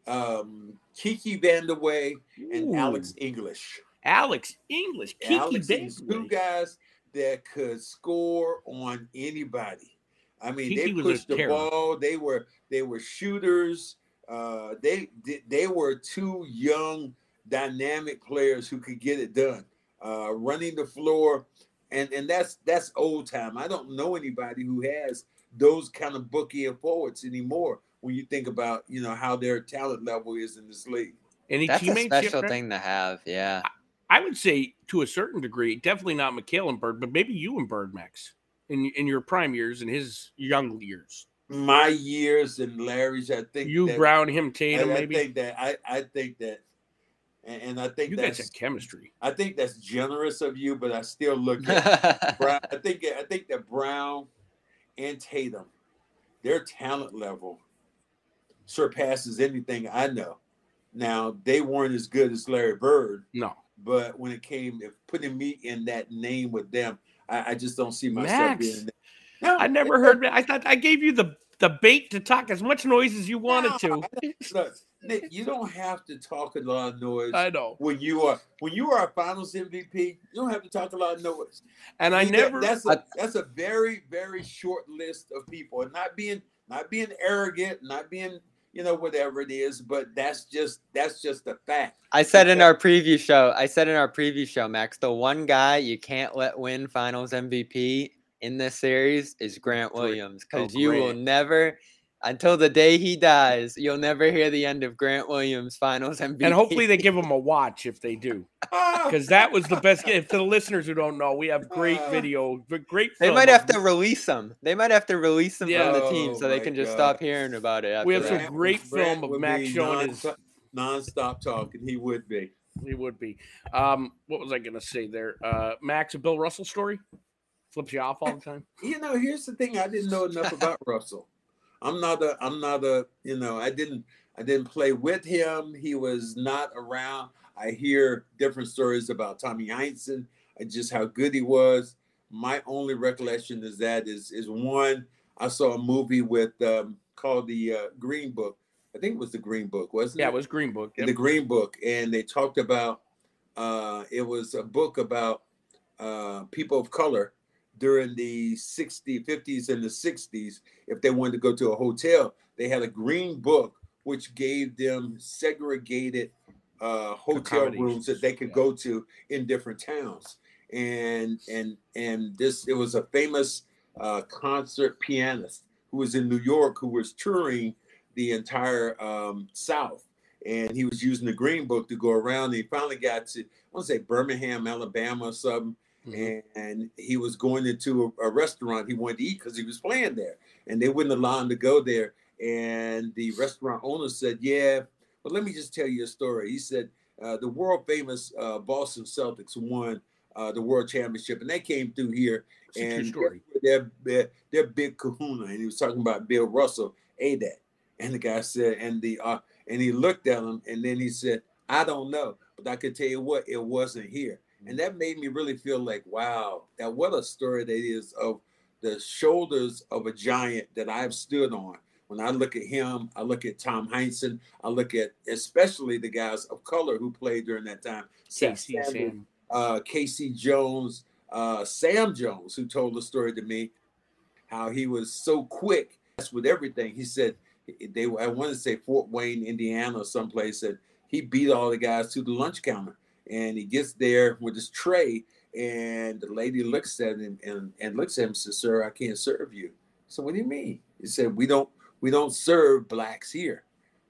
um, Kiki Vandeweghe and. Alex English. Alex English, Kiki Alex English, two guys that could score on anybody. I mean, Kiki they pushed the terror. ball. They were they were shooters. Uh, they they- they were two young, dynamic players who could get it done, uh, running the floor, and and that's that's old time. I don't know anybody who has those kind of bookie forwards anymore. When you think about you know how their talent level is in this league. Any That's a teammates? special yet, thing to have. Yeah. I would say to a certain degree, definitely not McHale and Bird, but maybe you and Bird, Max, in in your prime years and his young years. My years and Larry's, I think You, that- Brown, him, I, Tatum, I maybe. think that I, I think that and, and I think you guys that's have chemistry. I think that's generous of you, but I still look at Brown. I think I think that Brown and Tatum, their talent level surpasses anything I know. Now they weren't as good as Larry Bird, No, but when it came to putting me in that name with them, I, I just don't see myself Max, being. there. No, I never heard. I thought I gave you the the bait to talk as much noise as you wanted No, to. Look, Nick, you don't have to talk a lot of noise. I know, when you are when you are a Finals MVP, you don't have to talk a lot of noise. and I mean, that- never. that's I- a that's a very very short list of people, and not being not being arrogant, not being you know whatever it is, but that's just that's just a fact. I said in our preview show, I said in our preview show, Max, the one guy you can't let win finals MVP in this series is Grant Grant. Williams. Oh, Because you will never until the day he dies, you'll never hear the end of Grant Williams finals MVP. and hopefully they give him a watch if they do, because that was the best. If to the listeners who don't know, we have great Uh, video, but great. they film might have to release them. They might have to release them Yeah. from the team so Oh they my can just God. stop hearing about it. After We have that. some great film of Max be showing his- non- non-stop talking. He would be. He would be. Um, what was I going to say there? Uh, Max, a Bill Russell story flips you off all the time. You know, here's the thing: I didn't know enough about Russell. I'm not a. I'm not a. You know, I didn't. I didn't play with him. He was not around. I hear different stories about Tommy Heinsohn and just how good he was. My only recollection is that is is one. I saw a movie with um, called the uh, Green Book. I think it was the Green Book, wasn't Yeah, it? Yeah, it was Green Book. Yep. the Green Book, and they talked about uh, it was a book about uh, people of color during the 60s, 50s, and the 60s. If they wanted to go to a hotel, they had a green book which gave them segregated uh, hotel rooms that they could Yeah. go to in different towns. And and and this it was a famous uh, concert pianist who was in New York who was touring the entire um, South and he was using the Green Book to go around. And he finally got to, I want to say Birmingham, Alabama, or something. Mhm. And he was going into a, a restaurant he wanted to eat because he was playing there, and they wouldn't allow him to go there. And the restaurant owner said, "Yeah, but let me just tell you a story." He said, uh, "The world famous uh, Boston Celtics won uh, the world championship, and they came through here, It's and their, big kahuna." And he was talking about Bill Russell, a that. And the guy said, and the uh, and he looked at him, and then he said, "I don't know, but I could tell you what, it wasn't here." And that made me really feel like, wow, that what a story that is of the shoulders of a giant that I've stood on. When I look at him, I look at Tom Heinsohn, I look at especially the guys of color who played during that time. K.C. Sam. uh, K.C. Jones, uh, Sam Jones, who told the story to me, how he was so quick with everything. He said they I want to say Fort Wayne, Indiana, or someplace that he beat all the guys to the lunch counter, and he gets there with his tray, and the lady looks at him and, and looks at him and says, "Sir, I can't serve you." So what do you mean? He said, "We don't we don't serve blacks here."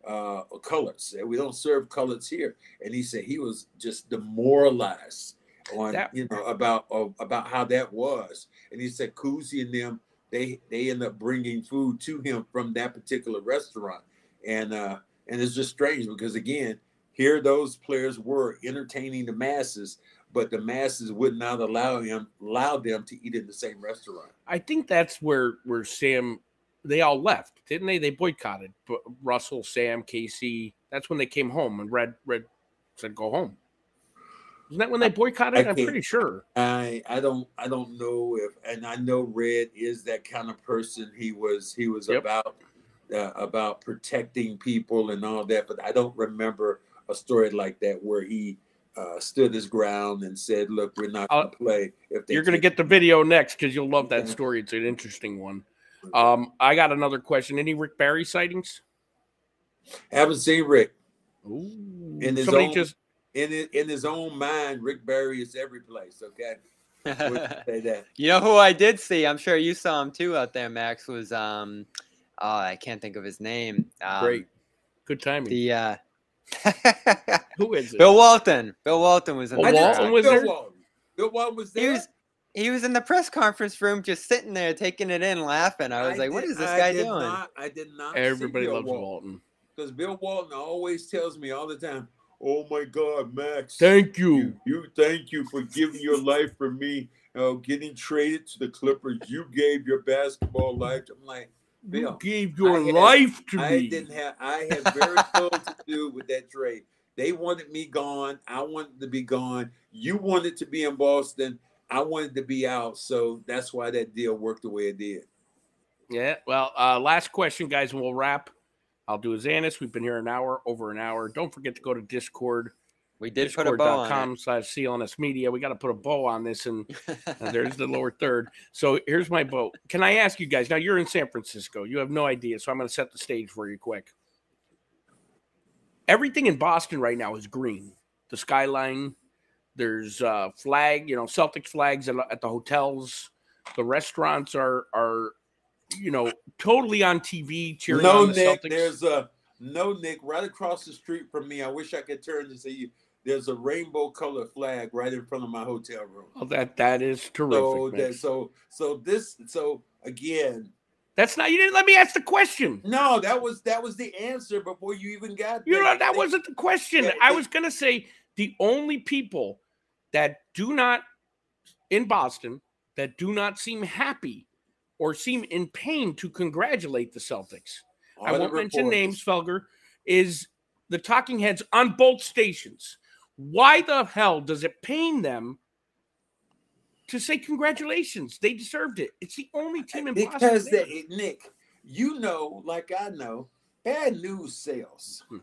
uh, or colors. We don't serve colors here. And he said he was just demoralized on That- you know about of, about how that was. And he said Cousy and them they they end up bringing food to him from that particular restaurant. And uh, and it's just strange because again, here those players were entertaining the masses, but the masses would not allow him allow them to eat in the same restaurant. I think that's where where Sam they all left, didn't they? They boycotted but Russell, Sam, Casey. That's when they came home and Red Red said go home. Isn't that when they boycotted? I I'm pretty sure. I I don't I don't know if and I know Red is that kind of person. He was he was Yep. about uh, about protecting people and all that, but I don't remember a story like that where he uh, stood his ground and said, "Look, we're not going to play." If you're going to get the video next because you'll love that story. It's an interesting one. Um, I got another question. Any Rick Barry sightings? Haven't seen Rick. Ooh, in his somebody own, just in his, in his own mind, Rick Barry is every place. Okay, say that. You know who I did see? I'm sure you saw him too out there, Max. Was um, oh, I can't think of his name. Um, great, good timing. The uh, who is it? Bill Walton. Bill Walton was in Oh, the Walton was Bill there? Walton. Bill Walton was there. He was he was in the press conference room, just sitting there taking it in, laughing. I was like, "What did- is this I guy did doing?" Not, I did not. Everybody see Bill loves Walton. Walton. because Bill Walton always tells me all the time, "Oh my God, Max, Thank you, you. you thank you for giving your life for me, uh, getting traded to the Clippers. You gave your basketball life." I'm like, Bill, You gave your had- life to I me. I didn't have, I had very little to do with that trade. They wanted me gone. I wanted to be gone. You wanted to be in Boston. I wanted to be out. So that's why that deal worked the way it did. Yeah. Well, uh, last question, guys, and we'll wrap. I'll do as Anis. We've been here an hour, over an hour. Don't forget to go to Discord. We did put a bow on Discord.com slash CLNS media. We got to put a bow on this, and uh, there's the lower third. So here's my bow. Can I ask you guys? Now you're in San Francisco. You have no idea, so I'm going to set the stage for you quick. Everything in Boston right now is green. The skyline. There's uh, flag, you know, Celtics flags at, at the hotels. The restaurants are are, you know, totally on TV cheering no, on the Nick. Celtics. There's a no, Nick. Right across the street from me. I wish I could turn and see you. There's a rainbow color flag right in front of my hotel room. Oh, that that is terrific. So man. that so so this so again. That's not. You didn't let me ask the question. No, that was that was the answer before you even got. You know that wasn't the question. Yeah, I was gonna say the only people that do not in Boston that do not seem happy or seem in pain to congratulate the Celtics. I won't mention names, Felger, is the talking heads on both stations. Why the hell does it pain them to say congratulations? They deserved it. It's the only team in Boston. because there. they, Nick, you know, like I know, bad news sells. Hmm.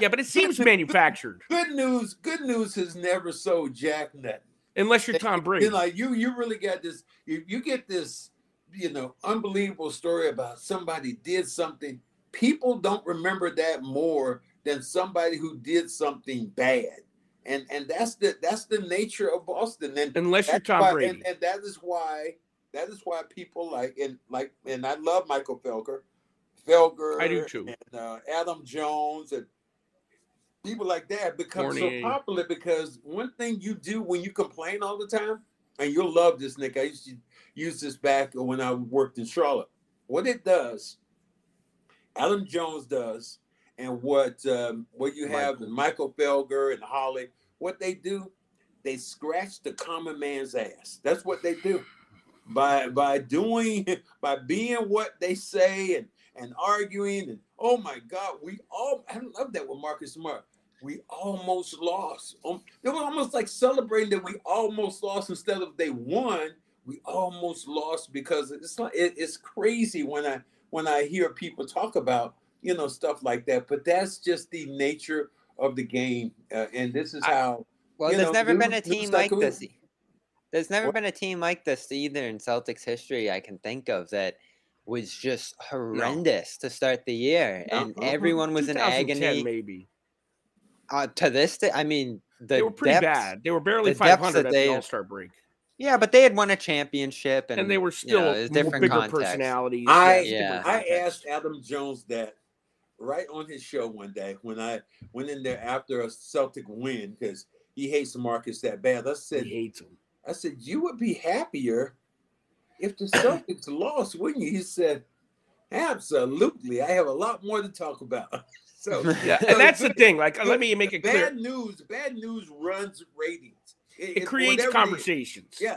yeah, but it seems manufactured Good news, good news has never sold Jack nothing. unless you're Tom Brady. You know, like you, you really got this. You, you get this, you know, unbelievable story about somebody did something. People don't remember that more than somebody who did something bad, and and that's the that's the nature of Boston. And unless you're Tom why, Brady. and, and that is why that is why people like and like and I love Michael Felger, Felger. I do too. And uh, Adam Jones and people like that become Fournier. so popular because one thing you do when you complain all the time, and you'll love this, Nick. I used to use this back when I worked in Charlotte. What it does, Adam Jones does, and what um, what you have Michael Felger and Holly, what they do, they scratch the common man's ass. That's what they do. By by doing by being what they say and and arguing and oh my God, we all I love that with Marcus Smart. We almost lost. Um, it was almost like celebrating that we almost lost instead of they won. We almost lost because it's like it, it's crazy when I when I hear people talk about you know stuff like that. But that's just the nature of the game, uh, and this is I- how Well, there's know, never been a team like this. There's never What? been a team like this either in Celtics history I can think of that was just horrendous to start the year, No. and Uh-uh. everyone was in 2010 agony. maybe. Uh, to this day, I mean, the they were pretty depths- bad. They were barely the depths 500 at the All Star break, Yeah, but they had won a championship, and, and, they were you still know, different bigger context. personalities. I Yeah. I asked Adam Jones that right on his show one day when I went in there after a Celtic win because he hates Marcus that bad. I said, He hates him. I said, you would be happier if the Celtics lost, wouldn't you? He said, absolutely. I have a lot more to talk about. So Yeah, so and that's the thing. Like, good- let me make it clear. Bad news. Bad news runs ratings. It creates whatever it is. conversations. Yeah.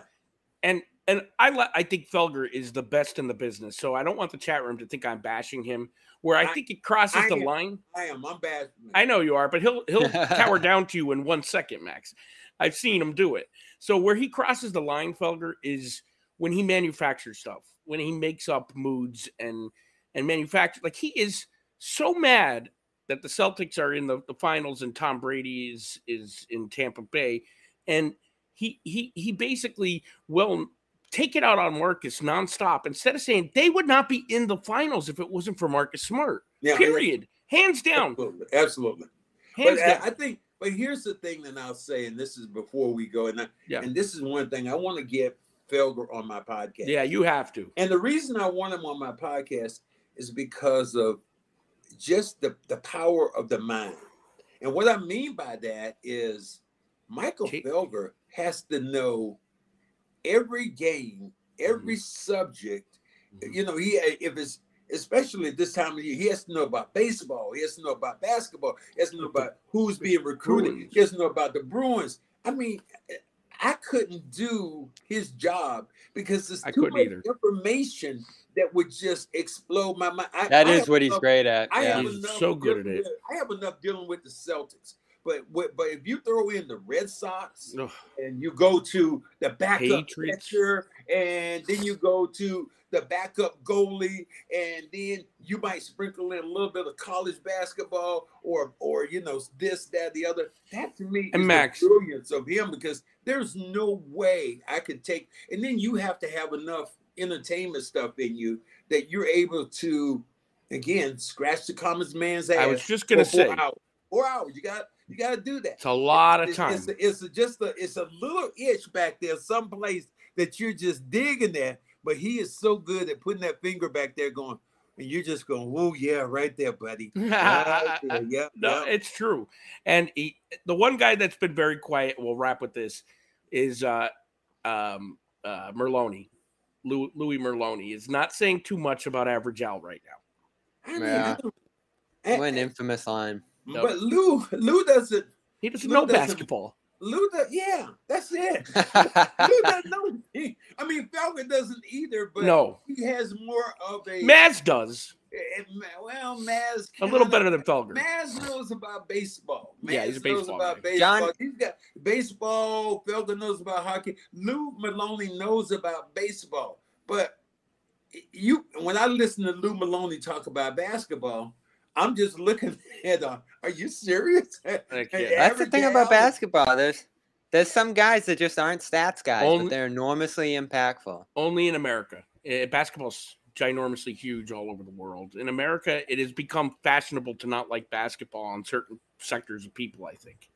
and and I li- I think Felger is the best in the business. So I don't want the chat room to think I'm bashing him. Where I I- think it crosses I the am. line. I am. I'm bad. I know you are, but he'll he'll cower down to you in one second, Max. I've seen him do it. So where he crosses the line, Felger, is when he manufactures stuff, when he makes up moods and and manufacture. Like he is so mad that the Celtics are in the, the finals and Tom Brady is is in Tampa Bay, and he he he basically will take it out on Marcus nonstop instead of saying they would not be in the finals if it wasn't for Marcus Smart. Yeah, Period. Hands down. Absolutely. Absolutely. Hands but down. I, think, but here's the thing that I'll say, and this is before we go, and I, Yeah. and this is one thing I want to get Felger on my podcast. yeah, you have to. And the reason I want him on my podcast is because of just the, the power of the mind. And what I mean by that is Michael Felger has to know every game, every mm-hmm. subject. Mm-hmm. You know, he if it's especially at this time of year, he has to know about baseball, he has to know about basketball, he has to know about who's being recruited, Bruins. he has to know about the Bruins. I mean, I couldn't do his job because there's too much either. information that would just explode my mind. I, That I is have what he's great at. I Yeah. have He's enough so good at it. with- I have enough dealing with the Celtics, but but if you throw in the Red Sox Ugh. and you go to the backup Patriots. catcher, and then you go to the backup goalie, and then you might sprinkle in a little bit of college basketball, or or you know this, that, the other. That to me And is Max. the brilliance of him because there's no way I could take. And then you have to have enough entertainment stuff in you that you're able to, again, scratch the common man's ass. I was just gonna say hours. four hours. You got you got to do that. it's a lot of It's, time. it's, it's a- just a it's a little itch back there, someplace that you're just digging at. But he is so good at putting that finger back there, going, and you're just going, oh yeah, right there, buddy. Right there. Yeah, No, yeah. it's true. And he, the one guy that's been very quiet, we'll wrap with this, is uh, um, uh, Merloni. Lou, Louis Merloni is not saying too much about Average Al right now. I mean, Yeah. I What an infamous line. But Lou Lou doesn't He doesn't Lou know doesn't- basketball. Lou does, yeah, that's it. Lou doesn't know. He- I mean, Falcon doesn't either, but no, he has more of a Maz does eh, eh, well, Maz a little kinda- better than Felger. Maz knows about baseball. Maz Yeah, he's a knows about baseball. John- He's got baseball. Felger knows about hockey. Lou Merloni knows about baseball. But you, when I listen to Lou Merloni talk about basketball, I'm just looking at. Uh, are you serious? Heck That's the thing about basketball. There's there's some guys that just aren't stats guys, Only- but they're enormously impactful. Only in America. Eh, basketball's ginormously huge all over the world. In America, it has become fashionable to not like basketball on certain sectors of people. I think.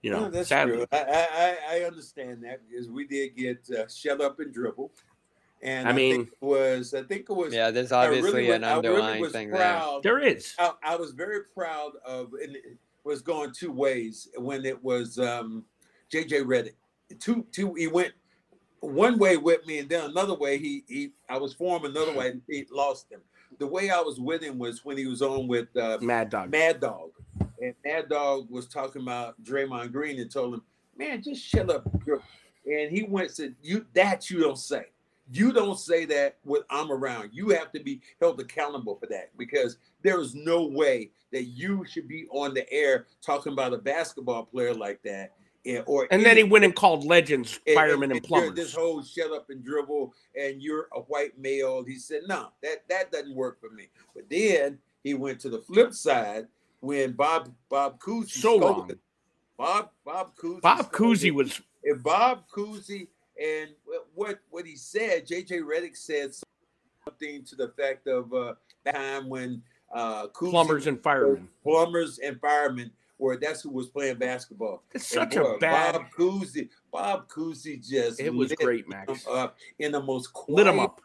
You know, No, that's sadly. true. I, I I- I understand that because we did get uh, shut up and dribble, and I I, mean- think it was I think it was Yeah, there's obviously really an was- I really underlying was thing there. There is. I, I was very proud of, and it was going two ways when it was um, JJ Redick. Two, two. He went one way with me, and then another way. He, he. I was for him another way. and He lost him. The way I was with him was when he was on with uh, Mad Dog. Mad Dog, and Mad Dog was talking about Draymond Green and told him, "Man, just shut up." girl." And he went and said, "You that you don't say." You don't say that when I'm around. You have to be held accountable for that because there is no way that you should be on the air talking about a basketball player like that. And, or And then he went and called legends, and- firemen, and and plumbers. This whole shut up and dribble, and you're a white male. He said, "No, that that doesn't work for me." But then he went to the flip side when Bob Bob Cousy so wrong. Bob Bob Cousy. Bob Cousy was and Bob Cousy and what what he said. JJ Redick said something to the effect of uh, time when uh, Cousy plumbers and firemen. plumbers and firemen were that's who was playing basketball. It's And such a bad. Bob Cousy. Bob Cousy just It was great, Max. up in the most Lit him up.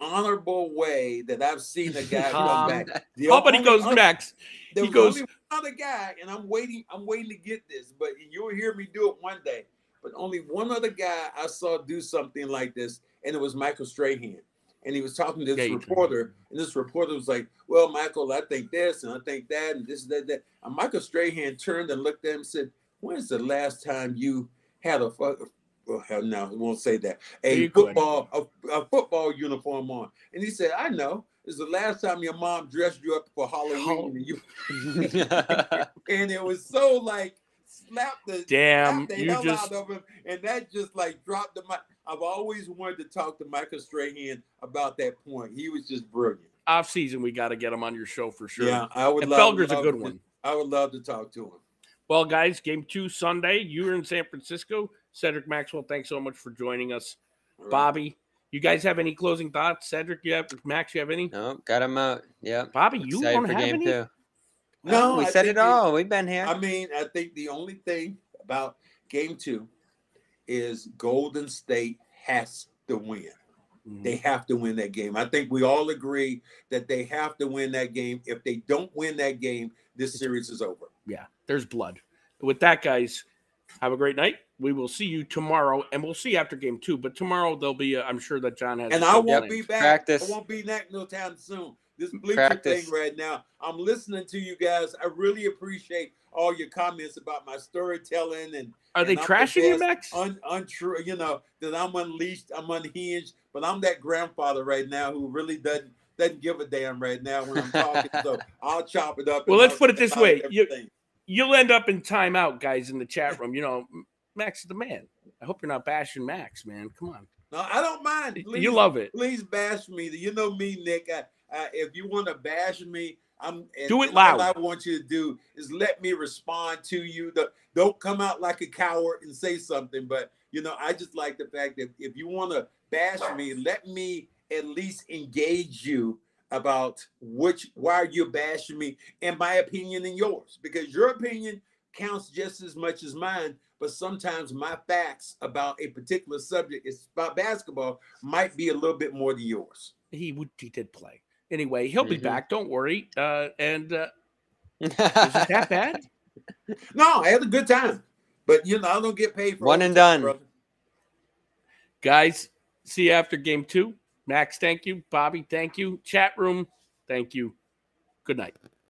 honorable way that I've seen a guy come back. The Oh, but he goes, other- Max. He goes- only one other guy, and I'm waiting. I'm waiting to get this, but you'll hear me do it one day. But only one other guy I saw do something like this, and it was Michael Strahan. And he was talking to this reporter, and this reporter was like, "Well, Michael, I think this, and I think that, and this, that, that." And Michael Strahan turned and looked at him and said, "When's the last time you had a fuck?" Well, hell no, I won't say that. A football, a, a football uniform on, and he said, "I know." It's the last time your mom dressed you up for Halloween, Hall- and you and it was so like slap the Damn, slap the you hell just out of him, and that just like dropped the mic. I've always wanted to talk to Michael Strahan about that point. He was just brilliant. off season, we got to get him on your show for sure. Yeah, I would. and love, Felger's a good to- one. I would love to talk to him. Well, guys, game two Sunday. You're in San Francisco. Cedric Maxwell, thanks so much for joining us. All right. Bobby, you guys have any closing thoughts? Cedric, you have Max, you have any? No, got him out. Yeah. Bobby, you Excited don't for have game any. two. No, we I said it all. We've been here. I mean, I think the only thing about game two is Golden State has to win. Mhm. They have to win that game. I think we all agree that they have to win that game. If they don't win that game, this series is over. Yeah, there's blood. With that, guys, have a great night. We will see you tomorrow, and we'll see after game two. But tomorrow there'll be. i I'm sure that John has. And I won't be back. Practice. I won't be back no time soon. This bleacher Practice. thing right now. I'm listening to you guys. I really appreciate all your comments about my storytelling and Are they and I'm the trashing you, Max? Un, untrue, you know, that I'm unleashed, I'm unhinged, but I'm that grandfather right now who really doesn't doesn't give a damn right now when I'm talking. so I'll chop it up. Well, let's I'll put it say this way. you, you'll end up in timeout, guys, in the chat room. You know, Max is the man. I hope you're not bashing Max, man. Come on, no, I don't mind. Please, you love it. please bash me. You know me, Nick. I, I, if you want to bash me, I'm and- Do it and all. I want you to do is let me respond to you. The, don't come out like a coward and say something. But you know, I just like the fact that if you want to bash me, let me at least engage you about which why are you're bashing me and my opinion and yours because your opinion counts just as much as mine but sometimes my facts about a particular subject it's about basketball might be a little bit more than yours He would. He did play anyway. He'll be Mhm. back. Don't worry. Uh, and uh, is it that bad? no i had a good time but you know i don't get paid for One and time, done. brother. Guys, see you after game two. Max, thank you. Bobby, thank you. Chat room, thank you. Good night.